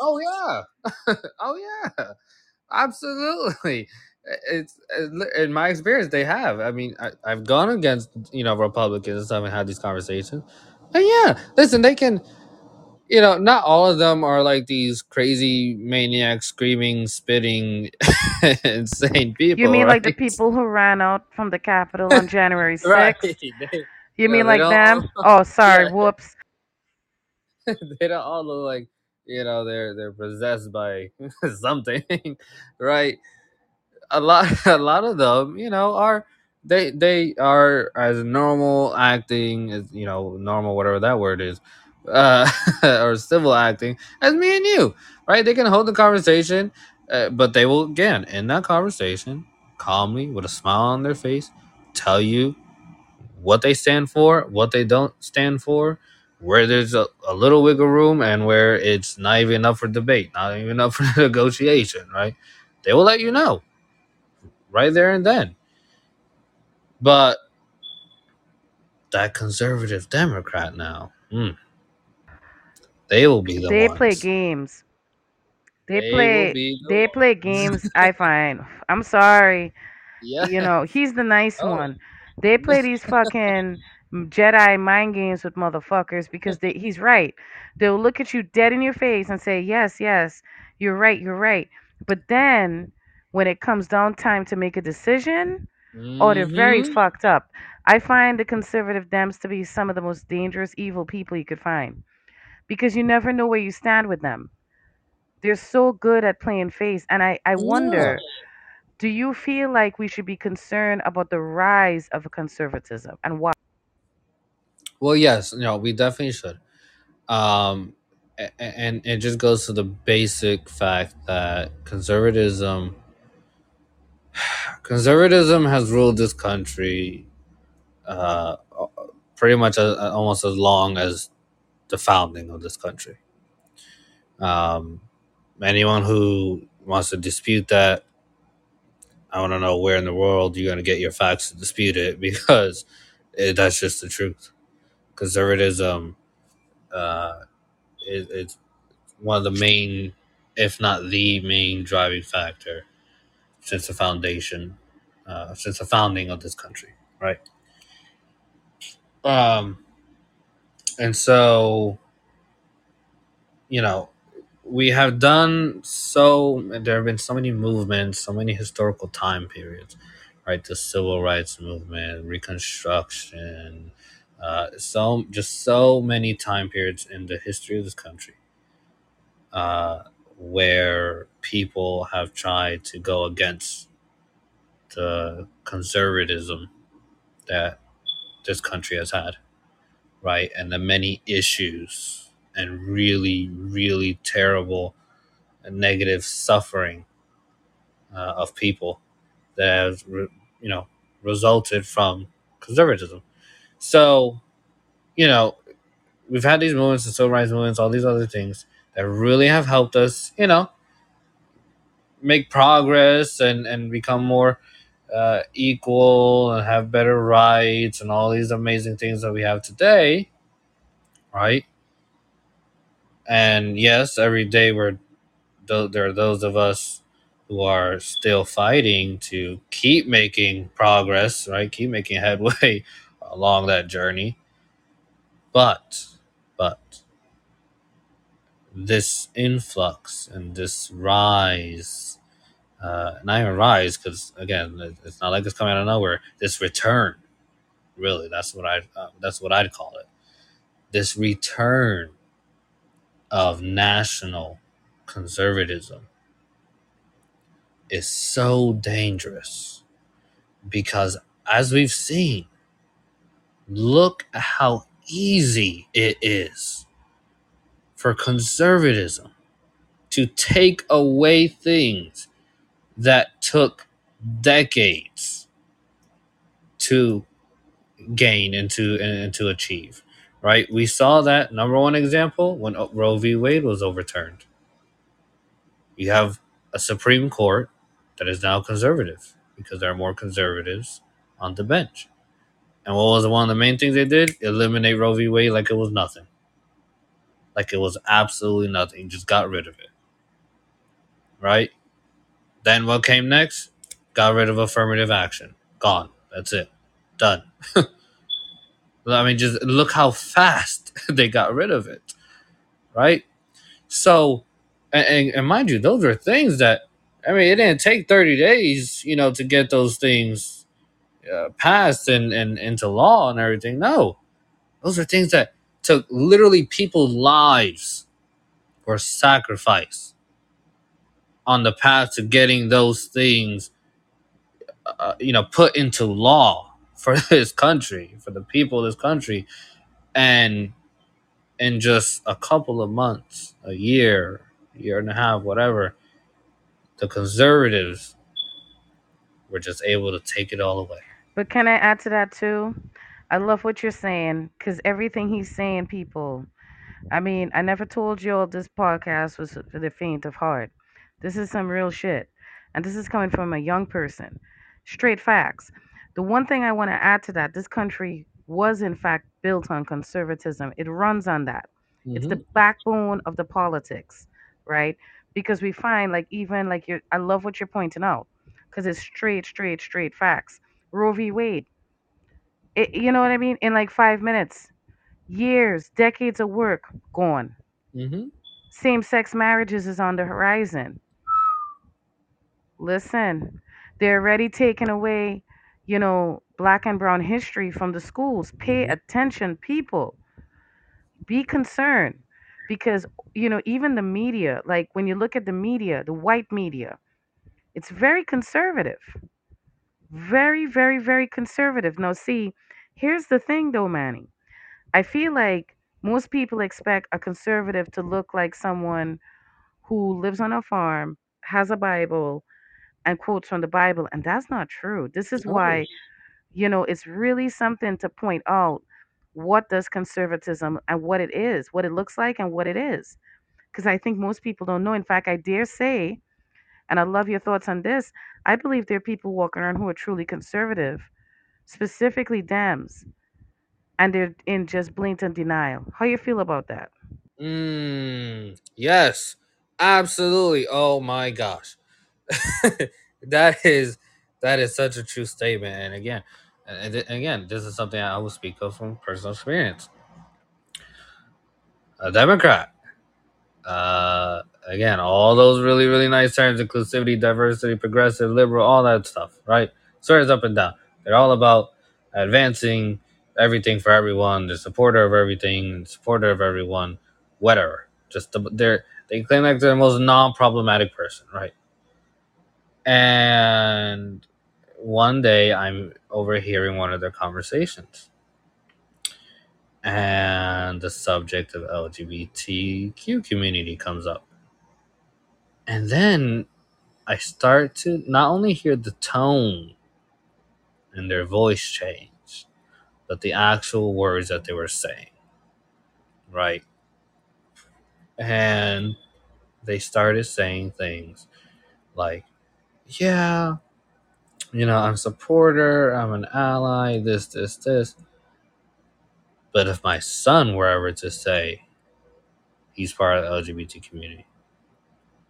Oh yeah, oh yeah, absolutely. It's uh, in my experience they have. I mean, I, I've gone against you know Republicans and stuff and had these conversations. And yeah, listen, they can. You know, not all of them are like these crazy maniacs, screaming, spitting, insane people.
You mean like the people who ran out from the Capitol on January
right.
6th?
They,
You mean like them? Oh, sorry.
yeah,
Whoops.
they don't all look like you know they're they're possessed by something, right? A lot, a lot of them, you know, are they they are as normal acting as you know normal whatever that word is, uh, or civil acting as me and you, right? They can hold the conversation, uh, but they will again in that conversation calmly with a smile on their face tell you what they stand for, what they don't stand for, where there's a, a little wiggle room, and where it's not even up for debate, not even up for negotiation, right? They will let you know right there and then. But that conservative Democrat now, mm, they will be the
They play games. They
They
play
the
they play games I find. I'm sorry.
yeah.
You know, he's the nice
Oh.
one. They play these fucking Jedi mind games with motherfuckers because they, he's right. They'll look at you dead in your face and say, "Yes, yes, you're right, you're right." But then when it comes down time to make a decision, oh, they're very
hmm
fucked up. I find the conservative Dems to be some of the most dangerous, evil people you could find because you never know where you stand with them. They're so good at playing face. And I, I
Yeah.
wonder, do you feel like we should be concerned about the rise of conservatism and why?
Well, yes, know, we definitely should. Um, and it just goes to the basic fact that conservatism, conservatism has ruled this country, uh, pretty much a, almost as long as the founding of this country. Um, anyone who wants to dispute that, I want to know where in the world you're going to get your facts to dispute it because it, that's just the truth. Conservatism uh, is, is one of the main, if not the main, driving factor since the foundation, uh, since the founding of this country, right? Um, and so, you know, we have done so. There have been so many movements, so many historical time periods, right? The civil rights movement, Reconstruction, uh, so just so many time periods in the history of this country uh, where people have tried to go against the conservatism that this country has had, right? And the many issues and really, really terrible and negative suffering uh, of people that has, re- you know, resulted from conservatism. So, you know, we've had these movements, the civil rights movements, all these other things that really have helped us, you know, make progress and and become more uh, equal and have better rights and all these amazing things that we have today, right? And yes, every day we're there are those of us who are still fighting to keep making progress, right? Keep making headway along that journey. But, but this influx and this rise uh, not even rise because again it's not like it's coming out of nowhere this return really that's what i uh, that's what i'd call it this return of national conservatism is so dangerous because as we've seen look how easy it is for conservatism to take away things that took decades to gain and to and to achieve right? We saw that number one example when roe v. Wade was overturned. You have a supreme court that is now conservative because there are more conservatives on the bench and what was one of the main things they did? Eliminate roe v. Wade like it was nothing. Like it was absolutely nothing. Just got rid of it. Right? Then what came next? Got rid of affirmative action. Gone. That's it. Done. I mean, just look how fast they got rid of it, right? So, and, and, mind you, those are things that I mean, it didn't take thirty days, you know, to get those things uh, passed and, and into law and everything. No, those are things that took literally people's lives were sacrifice on the path to getting those things, uh, you know, put into law for this country, for the people of this country, and in just a couple of months, a year, year and a half, whatever, the conservatives were just able to take it all away.
But can I add to that too? I love what you're saying because everything he's saying, people, I mean, I never told you all this podcast was for the faint of heart. This is some real shit. And this is coming from a young person. Straight facts. The one thing I want to add to that, this country was in fact built on conservatism. It runs on that. It's
Mm-hmm.
the backbone of the politics, right? Because we find like even like you I love what you're pointing out because it's straight, straight, straight facts. Roe v. Wade. It, you know what I mean? In like five minutes, years, decades of work gone
Mm-hmm.
same sex marriages is on the horizon. Listen, they're already taking away, you know, black and brown history from the schools. Pay
Mm-hmm.
attention, people. Be concerned because you know even the media like when you look at the media the white media it's very conservative very very very conservative. Now see here's the thing though manny. I feel like most people expect a conservative to look like someone who lives on a farm has a bible and quotes from the bible and that's not true. This is why you know it's really something to point out what does conservatism and what it is what it looks like and what it is because I think most people don't know. In fact, I dare say, and I love your thoughts on this, I believe there are people walking around who are truly conservative, specifically Dems, and they're in just blatant denial. How you feel about that?
Mm, yes, absolutely. Oh my gosh, that is that is such a true statement. And again, and again, this is something I will speak of from personal experience. A Democrat, uh, again, all those really really nice terms: inclusivity, diversity, progressive, liberal, all that stuff. Right? Swears up and down. They're all about advancing everything for everyone. They're supporter of everything, supporter of everyone, whatever. Just the, they're they claim like they're the most non-problematic person, right? And one day I'm overhearing one of their conversations, and the subject of LGBTQ community comes up, and then I start to not only hear the tone in their voice change, but the actual words that they were saying, right? And they started saying things like, "Yeah, you know, I'm a supporter, I'm an ally, this, this, this." But if my son were ever to say he's part of the LGBT community,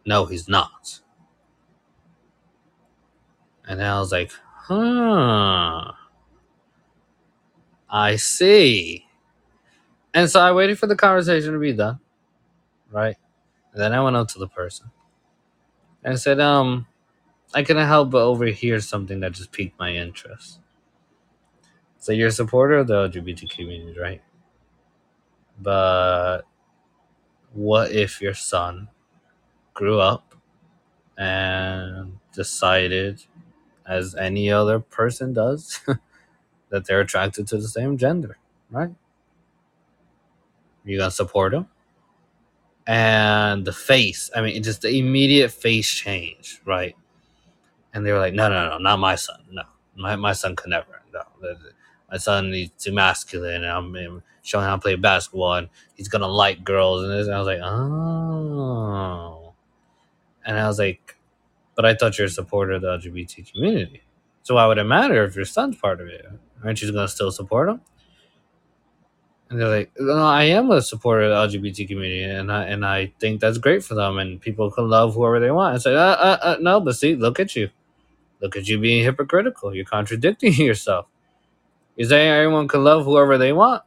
no, he's not. And I was like, huh, I see. And so I waited for the conversation to be done, right? And then I went up to the person and said, um, I couldn't help but overhear something that just piqued my interest. So you're a supporter of the LGBT community, right? But what if your son grew up and decided, as any other person does, that they're attracted to the same gender, right? You gonna support him? And the face, I mean, just the immediate face change, right? And they were like, no, no, no, not my son. No, my, my son could never. No, my son needs too masculine. And I'm, showing how to play basketball, and he's gonna like girls. And, this, and I was like, oh. And I was like, but I thought you're a supporter of the LGBT community. So why would it matter if your son's part of it? Aren't you gonna still support him? And they're like, no, I am a supporter of the LGBT community, and I and I think that's great for them, and people can love whoever they want. I say, uh, uh, uh, no, but see, look at you, look at you being hypocritical. You're contradicting yourself. You're everyone can love whoever they want,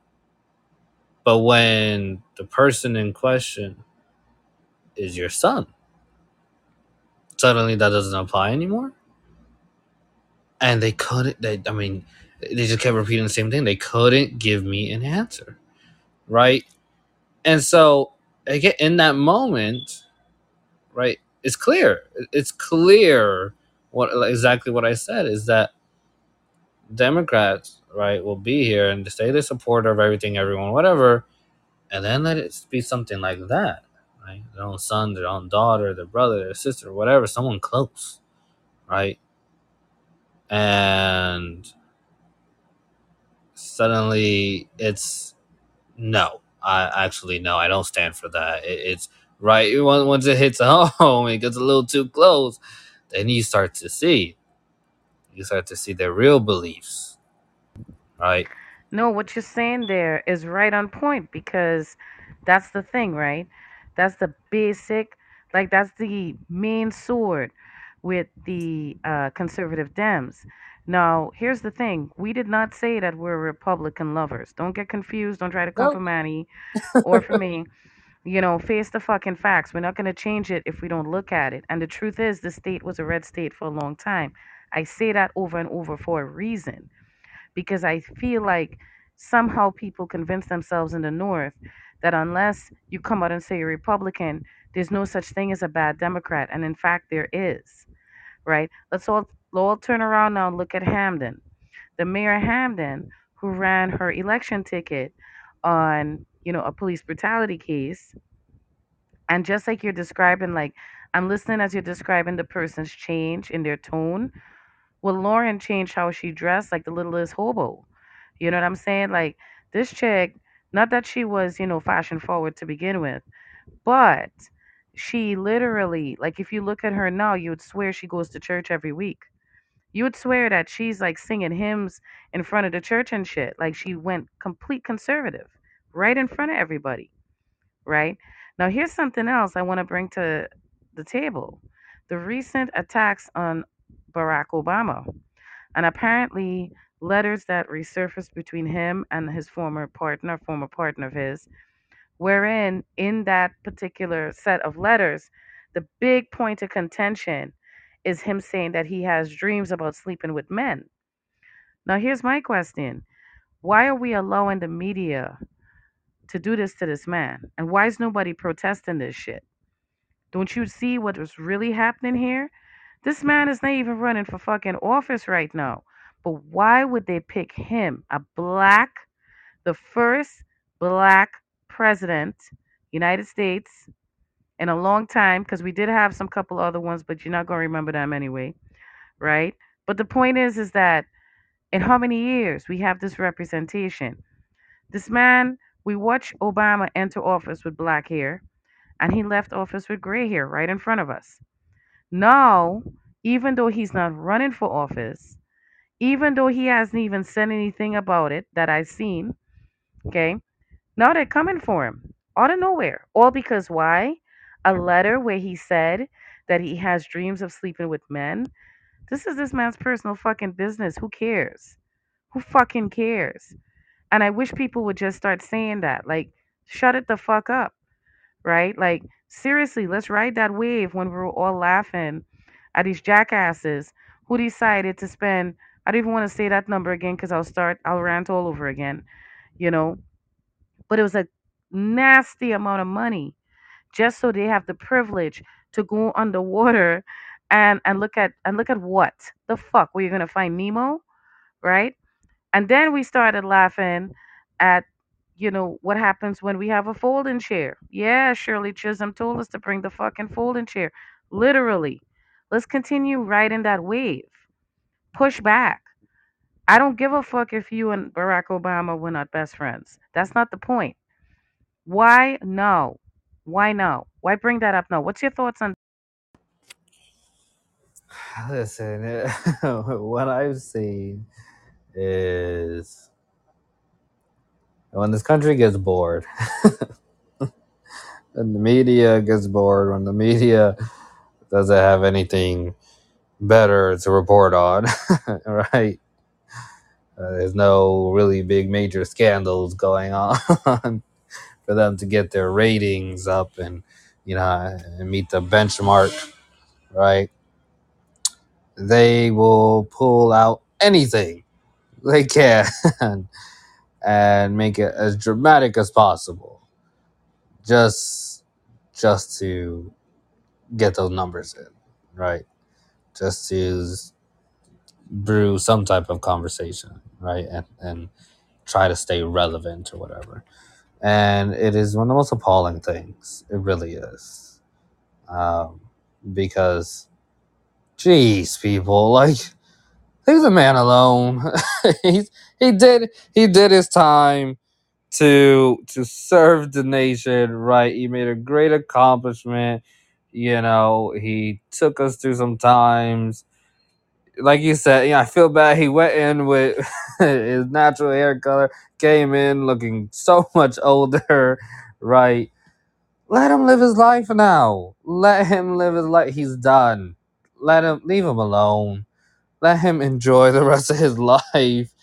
but when the person in question is your son, suddenly that doesn't apply anymore. And they couldn't. They, I mean, they just kept repeating the same thing. They couldn't give me an answer, right? And so, again, in that moment, right, it's clear. It's clear what exactly what I said is that Democrats, right, will be here and say they're supporter of everything, everyone, whatever, and then let it be something like that, right? Their own son, their own daughter, their brother, their sister, whatever, someone close, right? And suddenly it's no. I actually no, I don't stand for that. It, it's right once it hits home, it gets a little too close. Then you start to see, you start to see their real beliefs, right?
No, what you're saying there is right on point because that's the thing, right? That's the basic, like that's the main sword with the uh, conservative Dems. Now, here's the thing: we did not say that we're Republican lovers. Don't get confused. Don't try to come for
No,
Manny or for me. You know, face the fucking facts. We're not going to change it if we don't look at it. And the truth is, the state was a red state for a long time. I say that over and over for a reason because I feel like somehow people convince themselves in the North that unless you come out and say you're Republican, there's no such thing as a bad Democrat. And in fact, there is, right? Let's all, all turn around now and look at Hamden. The mayor Hamden, who ran her election ticket on, you know, a police brutality case, and just like you're describing, like, I'm listening as you're describing the person's change in their tone. Well, Lauren changed how she dressed, like the littlest hobo. You know what I'm saying? Like, this chick, not that she was, you know, fashion forward to begin with, but she literally, like, if you look at her now, you would swear she goes to church every week. You would swear that she's like singing hymns in front of the church and shit. Like, she went complete conservative right in front of everybody right? Now, here's something else I want to bring to the table the recent attacks on Barack Obama, and apparently letters that resurfaced between him and his former partner, former partner of his, wherein in that particular set of letters, the big point of contention is him saying that he has dreams about sleeping with men. Now, here's my question why are we allowing the media to do this to this man? And why is nobody protesting this shit? Don't you see what is really happening here? This man is not even running for fucking office right now. But why would they pick him, a black, the first black president, United States, in a long time? Because we did have some couple other ones, but you're not gonna remember them anyway, right? But the point is, is that in how many years we have this representation? This man, we watched Obama enter office with black hair, and he left office with gray hair right in front of us. Now, even though he's not running for office, even though he hasn't even said anything about it that I've seen, okay, now they're coming for him out of nowhere. All because why? A letter where he said that he has dreams of sleeping with men. This is this man's personal fucking business. Who cares? Who fucking cares? And I wish people would just start saying that. Like, shut it the fuck up, right? Like, seriously, let's ride that wave when we're all laughing at these jackasses who decided to spend, I don't even want to say that number again because I'll start, I'll rant all over again, you know? But it was a nasty amount of money just so they have the privilege to go underwater and and look at and look at what the fuck were you gonna find Nemo, right? And then we started laughing at, you know, what happens when we have a folding chair. Yeah, Shirley Chisholm told us to bring the fucking folding chair. Literally. Let's continue riding that wave. Push back. I don't give a fuck if you and Barack Obama were not best friends. That's not the point. Why no? Why no? Why bring that up now? What's your thoughts on
Listen, what I've seen is when this country gets bored, and the media gets bored, when the media doesn't have anything better to report on, right? Uh, there's no really big major scandals going on for them to get their ratings up and you know and meet the benchmark, right? They will pull out anything they can and make it as dramatic as possible, just just to get those numbers in, right? Just to brew some type of conversation, right? And and try to stay relevant or whatever. And it is one of the most appalling things. It really is, um, because, geez, people, like leave the man alone. he he did he did his time to to serve the nation, right? He made a great accomplishment. You know, he took us through some times. Like you said, yeah, I feel bad. He went in with his natural hair color, came in looking so much older, right? Let him live his life now. Let him live his life. He's done. Let him leave him alone let him enjoy the rest of his life.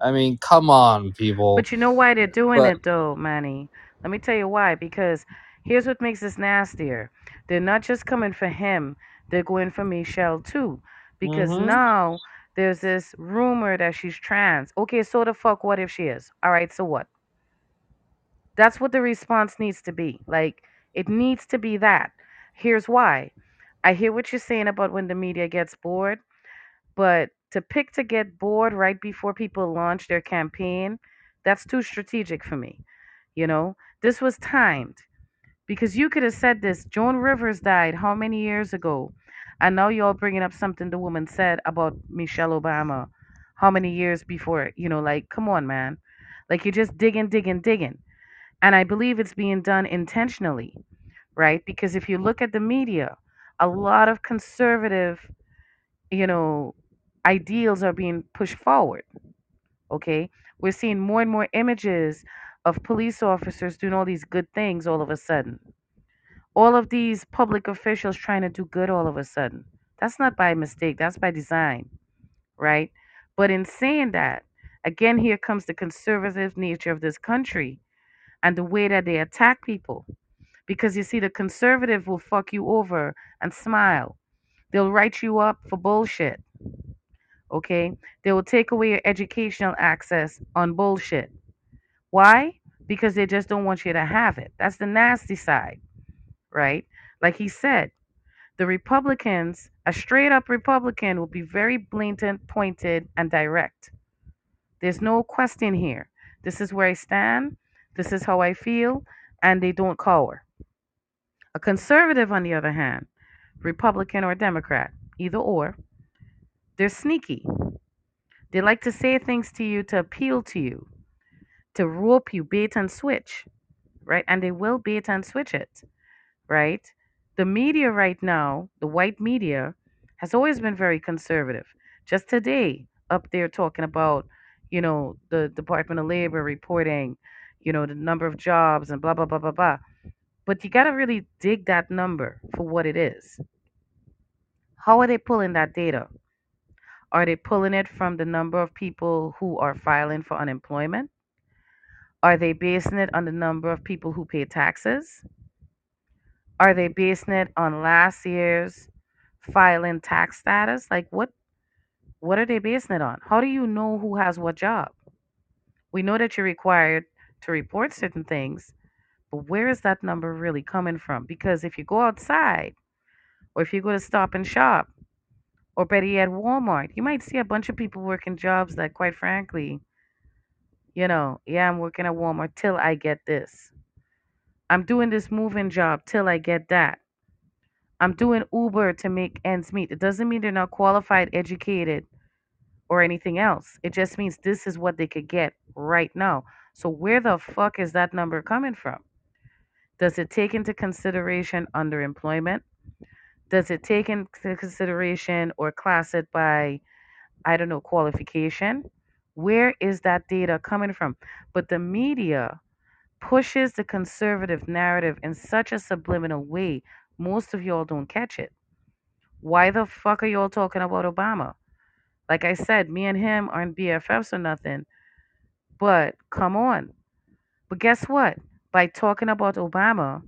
I mean, come on, people.
But you know why they're doing
But
it though, Manny? Let me tell you why. Because here's what makes this nastier. They're not just coming for him, they're going for Michelle too. Because
hmm
now there's this rumor that she's trans. Okay, so the fuck what if she is? Alright, so what? That's what the response needs to be. Like, it needs to be that. Here's why. I hear what you're saying about when the media gets bored, but to pick to get bored right before people launch their campaign, that's too strategic for me. You know, this was timed because you could have said this. Joan Rivers died how many years ago? And now you're all bringing up something the woman said about Michelle Obama how many years before, you know, like, come on, man. Like, you're just digging, digging, digging. And I believe it's being done intentionally, right? Because if you look at the media, a lot of conservative, you know, ideals are being pushed forward, okay? We're seeing more and more images of police officers doing all these good things all of a sudden. All of these public officials trying to do good all of a sudden. That's not by mistake, that's by design, right? But in saying that, again, here comes the conservative nature of this country and the way that they attack people Because you see, the conservative will fuck you over and smile. They'll write you up for bullshit. Okay? They will take away your educational access on bullshit. Why? Because they just don't want you to have it. That's the nasty side, right? Like he said, the Republicans, a straight up Republican, will be very blatant, pointed, and direct. There's no question here. This is where I stand. This is how I feel. And they don't cower. A conservative, on the other hand, Republican or Democrat, either or, they're sneaky. They like to say things to you to appeal to you, to rope you, bait and switch, right? And they will bait and switch it, right? The media right now, the white media, has always been very conservative. Just today, up there talking about, you know, the Department of Labor reporting, you know, the number of jobs and blah, blah, blah, blah, blah. But you got to really dig that number for what it is. How are they pulling that data? Are they pulling it from the number of people who are filing for unemployment? Are they basing it on the number of people who pay taxes? Are they basing it on last year's filing tax status? Like what what are they basing it on? How do you know who has what job? We know that you're required to report certain things, but where is that number really coming from? Because if you go outside or if you go to stop and shop or better yet Walmart, you might see a bunch of people working jobs that quite frankly You know, yeah, I'm working at Walmart till I get this. I'm doing this moving job till I get that. I'm doing Uber to make ends meet. It doesn't mean they're not qualified, educated, or anything else. It just means this is what they could get right now. So, where the fuck is that number coming from? Does it take into consideration underemployment? Does it take into consideration or class it by, I don't know, qualification? Where is that data coming from? But the media pushes the conservative narrative in such a subliminal way, most of y'all don't catch it. Why the fuck are y'all talking about Obama? Like I said, me and him aren't BFFs or nothing, but come on. But guess what? By talking about Obama,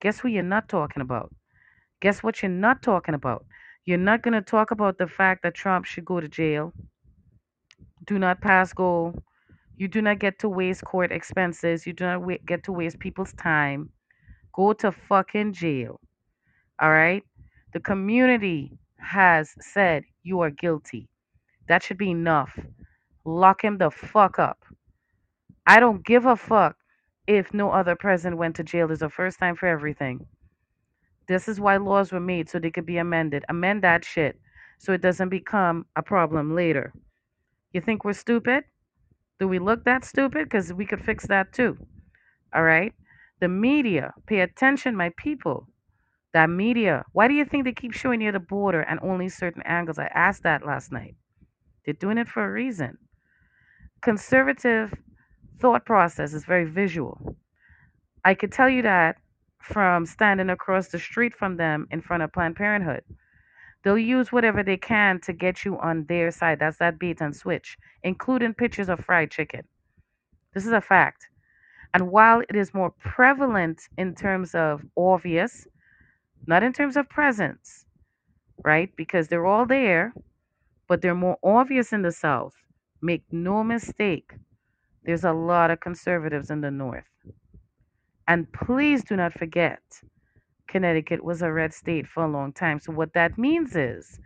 guess who you're not talking about? Guess what you're not talking about? You're not going to talk about the fact that Trump should go to jail, do not pass go. You do not get to waste court expenses. You do not wa- get to waste people's time. Go to fucking jail. All right? The community has said you are guilty. That should be enough. Lock him the fuck up. I don't give a fuck if no other president went to jail. There's a first time for everything. This is why laws were made so they could be amended. Amend that shit so it doesn't become a problem later. You think we're stupid? Do we look that stupid? Because we could fix that too. All right? The media, pay attention, my people. That media, why do you think they keep showing you the border and only certain angles? I asked that last night. They're doing it for a reason. Conservative thought process is very visual. I could tell you that from standing across the street from them in front of Planned Parenthood. They'll use whatever they can to get you on their side. That's that bait and switch, including pictures of fried chicken. This is a fact. And while it is more prevalent in terms of obvious, not in terms of presence, right? Because they're all there, but they're more obvious in the South. Make no mistake, there's a lot of conservatives in the North. And please do not forget, Connecticut was a red state for a long time. So, what that means is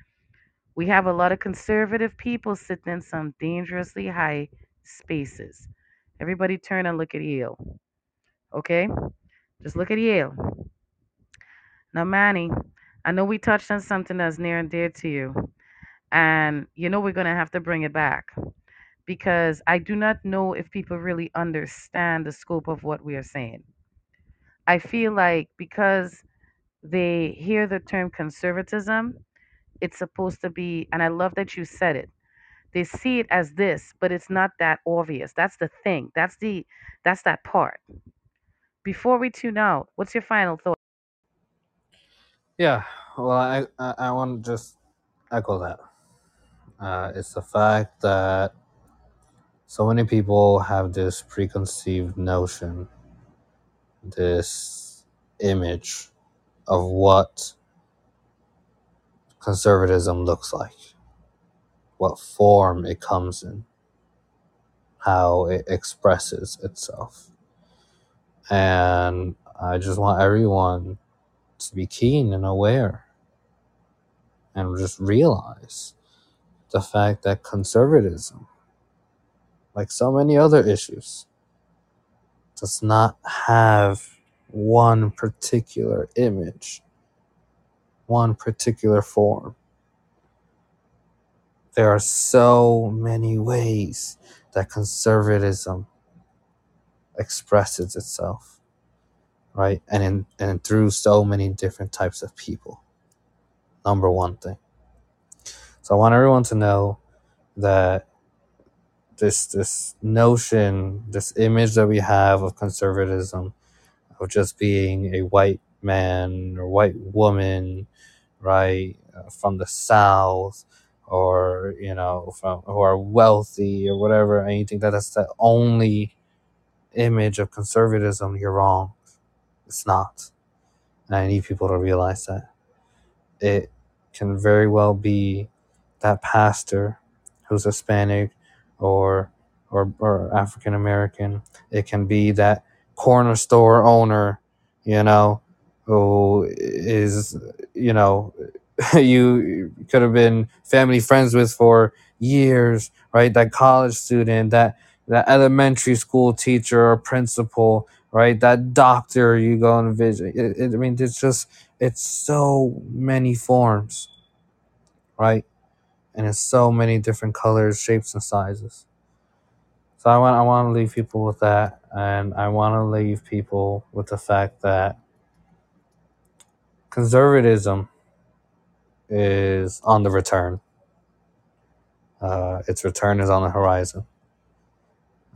we have a lot of conservative people sitting in some dangerously high spaces. Everybody turn and look at Yale, okay? Just look at Yale. Now, Manny, I know we touched on something that's near and dear to you, and you know we're going to have to bring it back because I do not know if people really understand the scope of what we are saying. I feel like because they hear the term conservatism, it's supposed to be, and I love that you said it. They see it as this, but it's not that obvious. That's the thing. That's the that's that part. Before we tune out, what's your final thought?
Yeah, well, I I, I want to just echo that. Uh, it's the fact that so many people have this preconceived notion, this image of what conservatism looks like, what form it comes in, how it expresses itself. And I just want everyone to be keen and aware and just realize the fact that conservatism, like so many other issues, does not have one particular image, one particular form. There are so many ways that conservatism expresses itself, right? And in, and through so many different types of people. Number one thing. So I want everyone to know that this this notion, this image that we have of conservatism, of just being a white man or white woman, right, uh, from the South, or you know, from who are wealthy or whatever, think that that's the only image of conservatism, you're wrong. It's not, and I need people to realize that it can very well be that pastor who's Hispanic or or, or African American. It can be that corner store owner, you know, who is you know you could have been family friends with for years, right? That college student, that that elementary school teacher or principal, right? That doctor you go and visit. It, it, I mean, it's just it's so many forms, right? And in so many different colors, shapes, and sizes. So I want I want to leave people with that, and I want to leave people with the fact that conservatism is on the return. Uh, its return is on the horizon.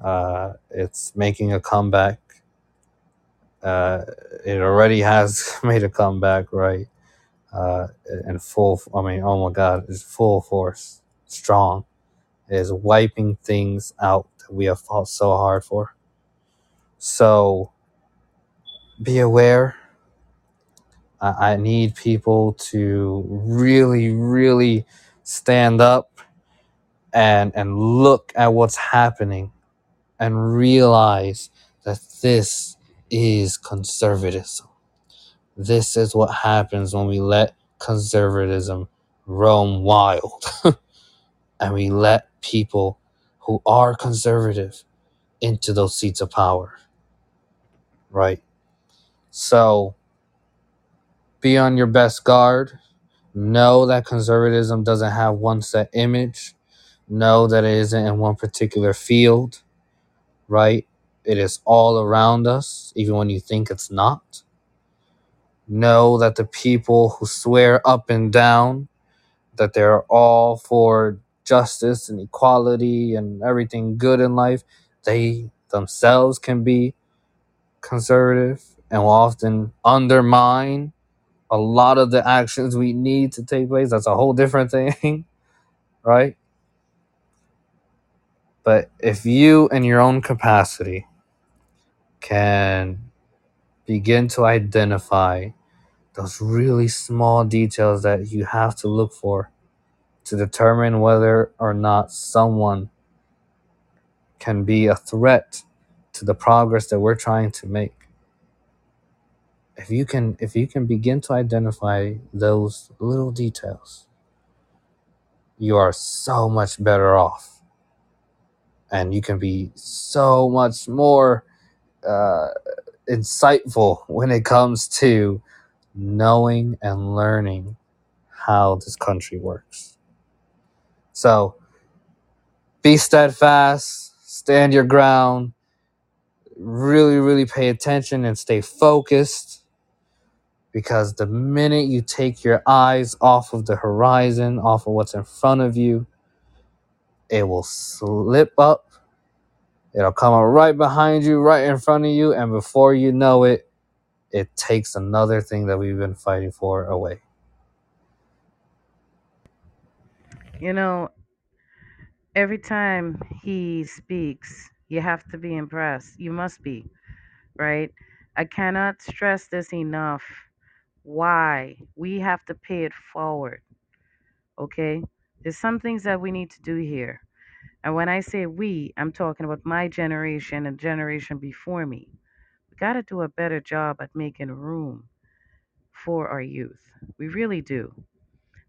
Uh, it's making a comeback. Uh, it already has made a comeback, right? Uh, in full. I mean, oh my God, it's full force, strong is wiping things out that we have fought so hard for. So be aware. I, I need people to really, really stand up and and look at what's happening and realize that this is conservatism. This is what happens when we let conservatism roam wild and we let people who are conservative into those seats of power, right? So be on your best guard. Know that conservatism doesn't have one set image. Know that it isn't in one particular field, right? It is all around us, even when you think it's not. Know that the people who swear up and down that they're all for justice and equality and everything good in life, they themselves can be conservative and will often undermine a lot of the actions we need to take place. That's a whole different thing, right? But if you, in your own capacity, can begin to identify those really small details that you have to look for to determine whether or not someone can be a threat to the progress that we're trying to make, if you can if you can begin to identify those little details you are so much better off. And you can be so much more uh, insightful when it comes to knowing and learning how this country works so be steadfast stand your ground really really pay attention and stay focused because the minute you take your eyes off of the horizon, off of what's in front of you, it will slip up. It'll come up right behind you, right in front of you, and before you know it, it takes another thing that we've been fighting for away.
You know, every time he speaks, you have to be impressed. You must be, right? I cannot stress this enough. Why? We have to pay it forward, okay? There's some things that we need to do here. And when I say we, I'm talking about my generation and generation before me. We got to do a better job at making room for our youth. We really do.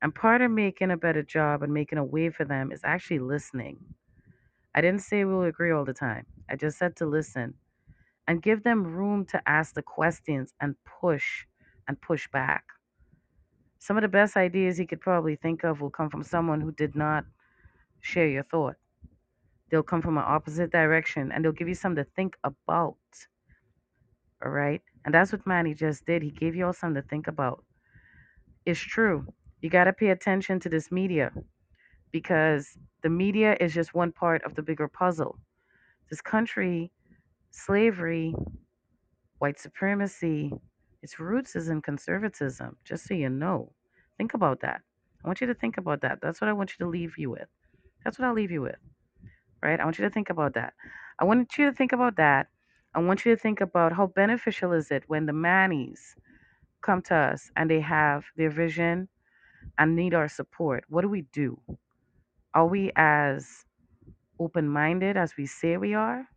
And part of making a better job and making a way for them is actually listening. I didn't say we'll agree all the time. I just said to listen and give them room to ask the questions and push and push back. Some of the best ideas you could probably think of will come from someone who did not share your thought. They'll come from an opposite direction and they'll give you something to think about. All right. And that's what Manny just did. He gave you all something to think about. It's true. You got to pay attention to this media because the media is just one part of the bigger puzzle. This country, slavery, white supremacy, its roots is in conservatism, just so you know. Think about that. I want you to think about that. That's what I want you to leave you with. That's what I'll leave you with, right? I want you to think about that. I want you to think about that. I want you to think about how beneficial is it when the Mannies come to us and they have their vision and need our support. What do we do? Are we as open minded as we say we are?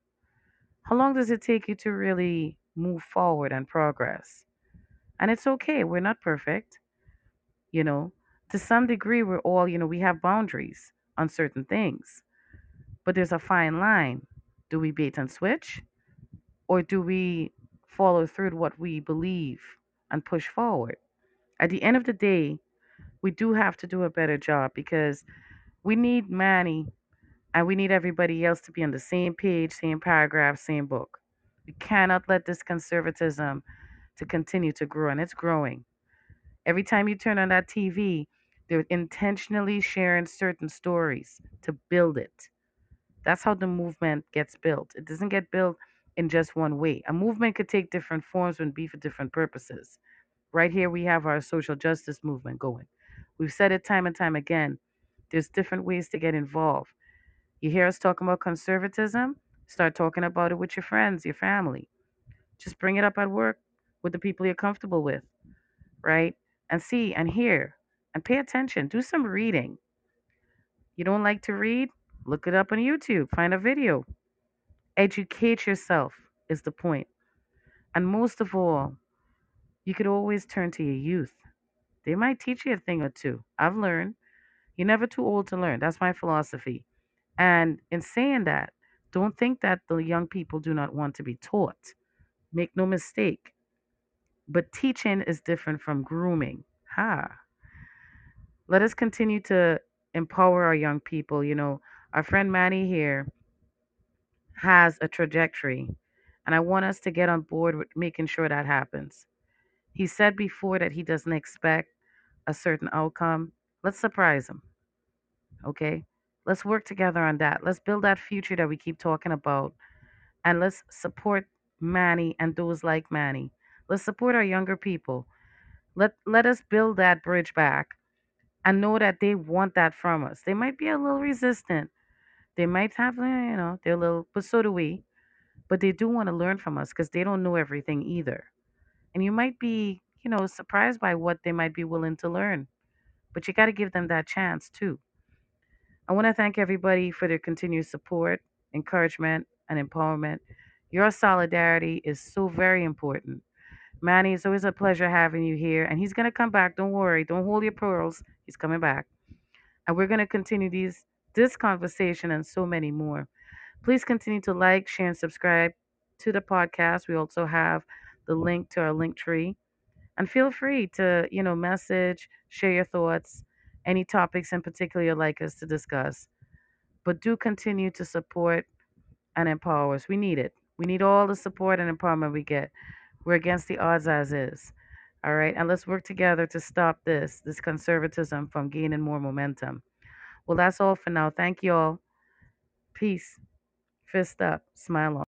How long does it take you to really move forward and progress? And it's okay, we're not perfect, you know. To some degree, we're all, you know, we have boundaries on certain things, but there's a fine line. Do we bait and switch, or do we follow through to what we believe and push forward? At the end of the day, we do have to do a better job because we need Manny and we need everybody else to be on the same page, same paragraph, same book. We cannot let this conservatism to continue to grow, and it's growing. Every time you turn on that TV, they're intentionally sharing certain stories to build it. That's how the movement gets built. It doesn't get built in just one way. A movement could take different forms and be for different purposes. Right here, we have our social justice movement going. We've said it time and time again. There's different ways to get involved. You hear us talking about conservatism? Start talking about it with your friends, your family. Just bring it up at work with the people you're comfortable with, right? And see and hear and pay attention. Do some reading. You don't like to read? Look it up on YouTube. Find a video. Educate yourself is the point. And most of all, you could always turn to your youth. They might teach you a thing or two. I've learned. You're never too old to learn. That's my philosophy. And in saying that, don't think that the young people do not want to be taught. Make no mistake. But teaching is different from grooming. Ha. Let us continue to empower our young people. You know, our friend Manny here has a trajectory, and I want us to get on board with making sure that happens. He said before that he doesn't expect a certain outcome. Let's surprise him, okay? Let's work together on that. Let's build that future that we keep talking about, and let's support Manny and those like Manny. Let's support our younger people. Let let us build that bridge back and know that they want that from us. They might be a little resistant. They might have, eh, you know, they're a little, but so do we. But they do want to learn from us because they don't know everything either. And you might be, you know, surprised by what they might be willing to learn. But you got to give them that chance too. I want to thank everybody for their continued support, encouragement, and empowerment. Your solidarity is so very important Manny, it's always a pleasure having you here. And he's going to come back. Don't worry. Don't hold your pearls. He's coming back. And we're going to continue these this conversation and so many more. Please continue to like, share, and subscribe to the podcast. We also have the link to our Linktree. And feel free to, you know, message, share your thoughts, any topics in particular you'd like us to discuss. But do continue to support and empower us. We need it. We need all the support and empowerment we get. We're against the odds as is. All right. And let's work together to stop this, this conservatism from gaining more momentum. Well, that's all for now. Thank you all. Peace. Fist up. Smile on.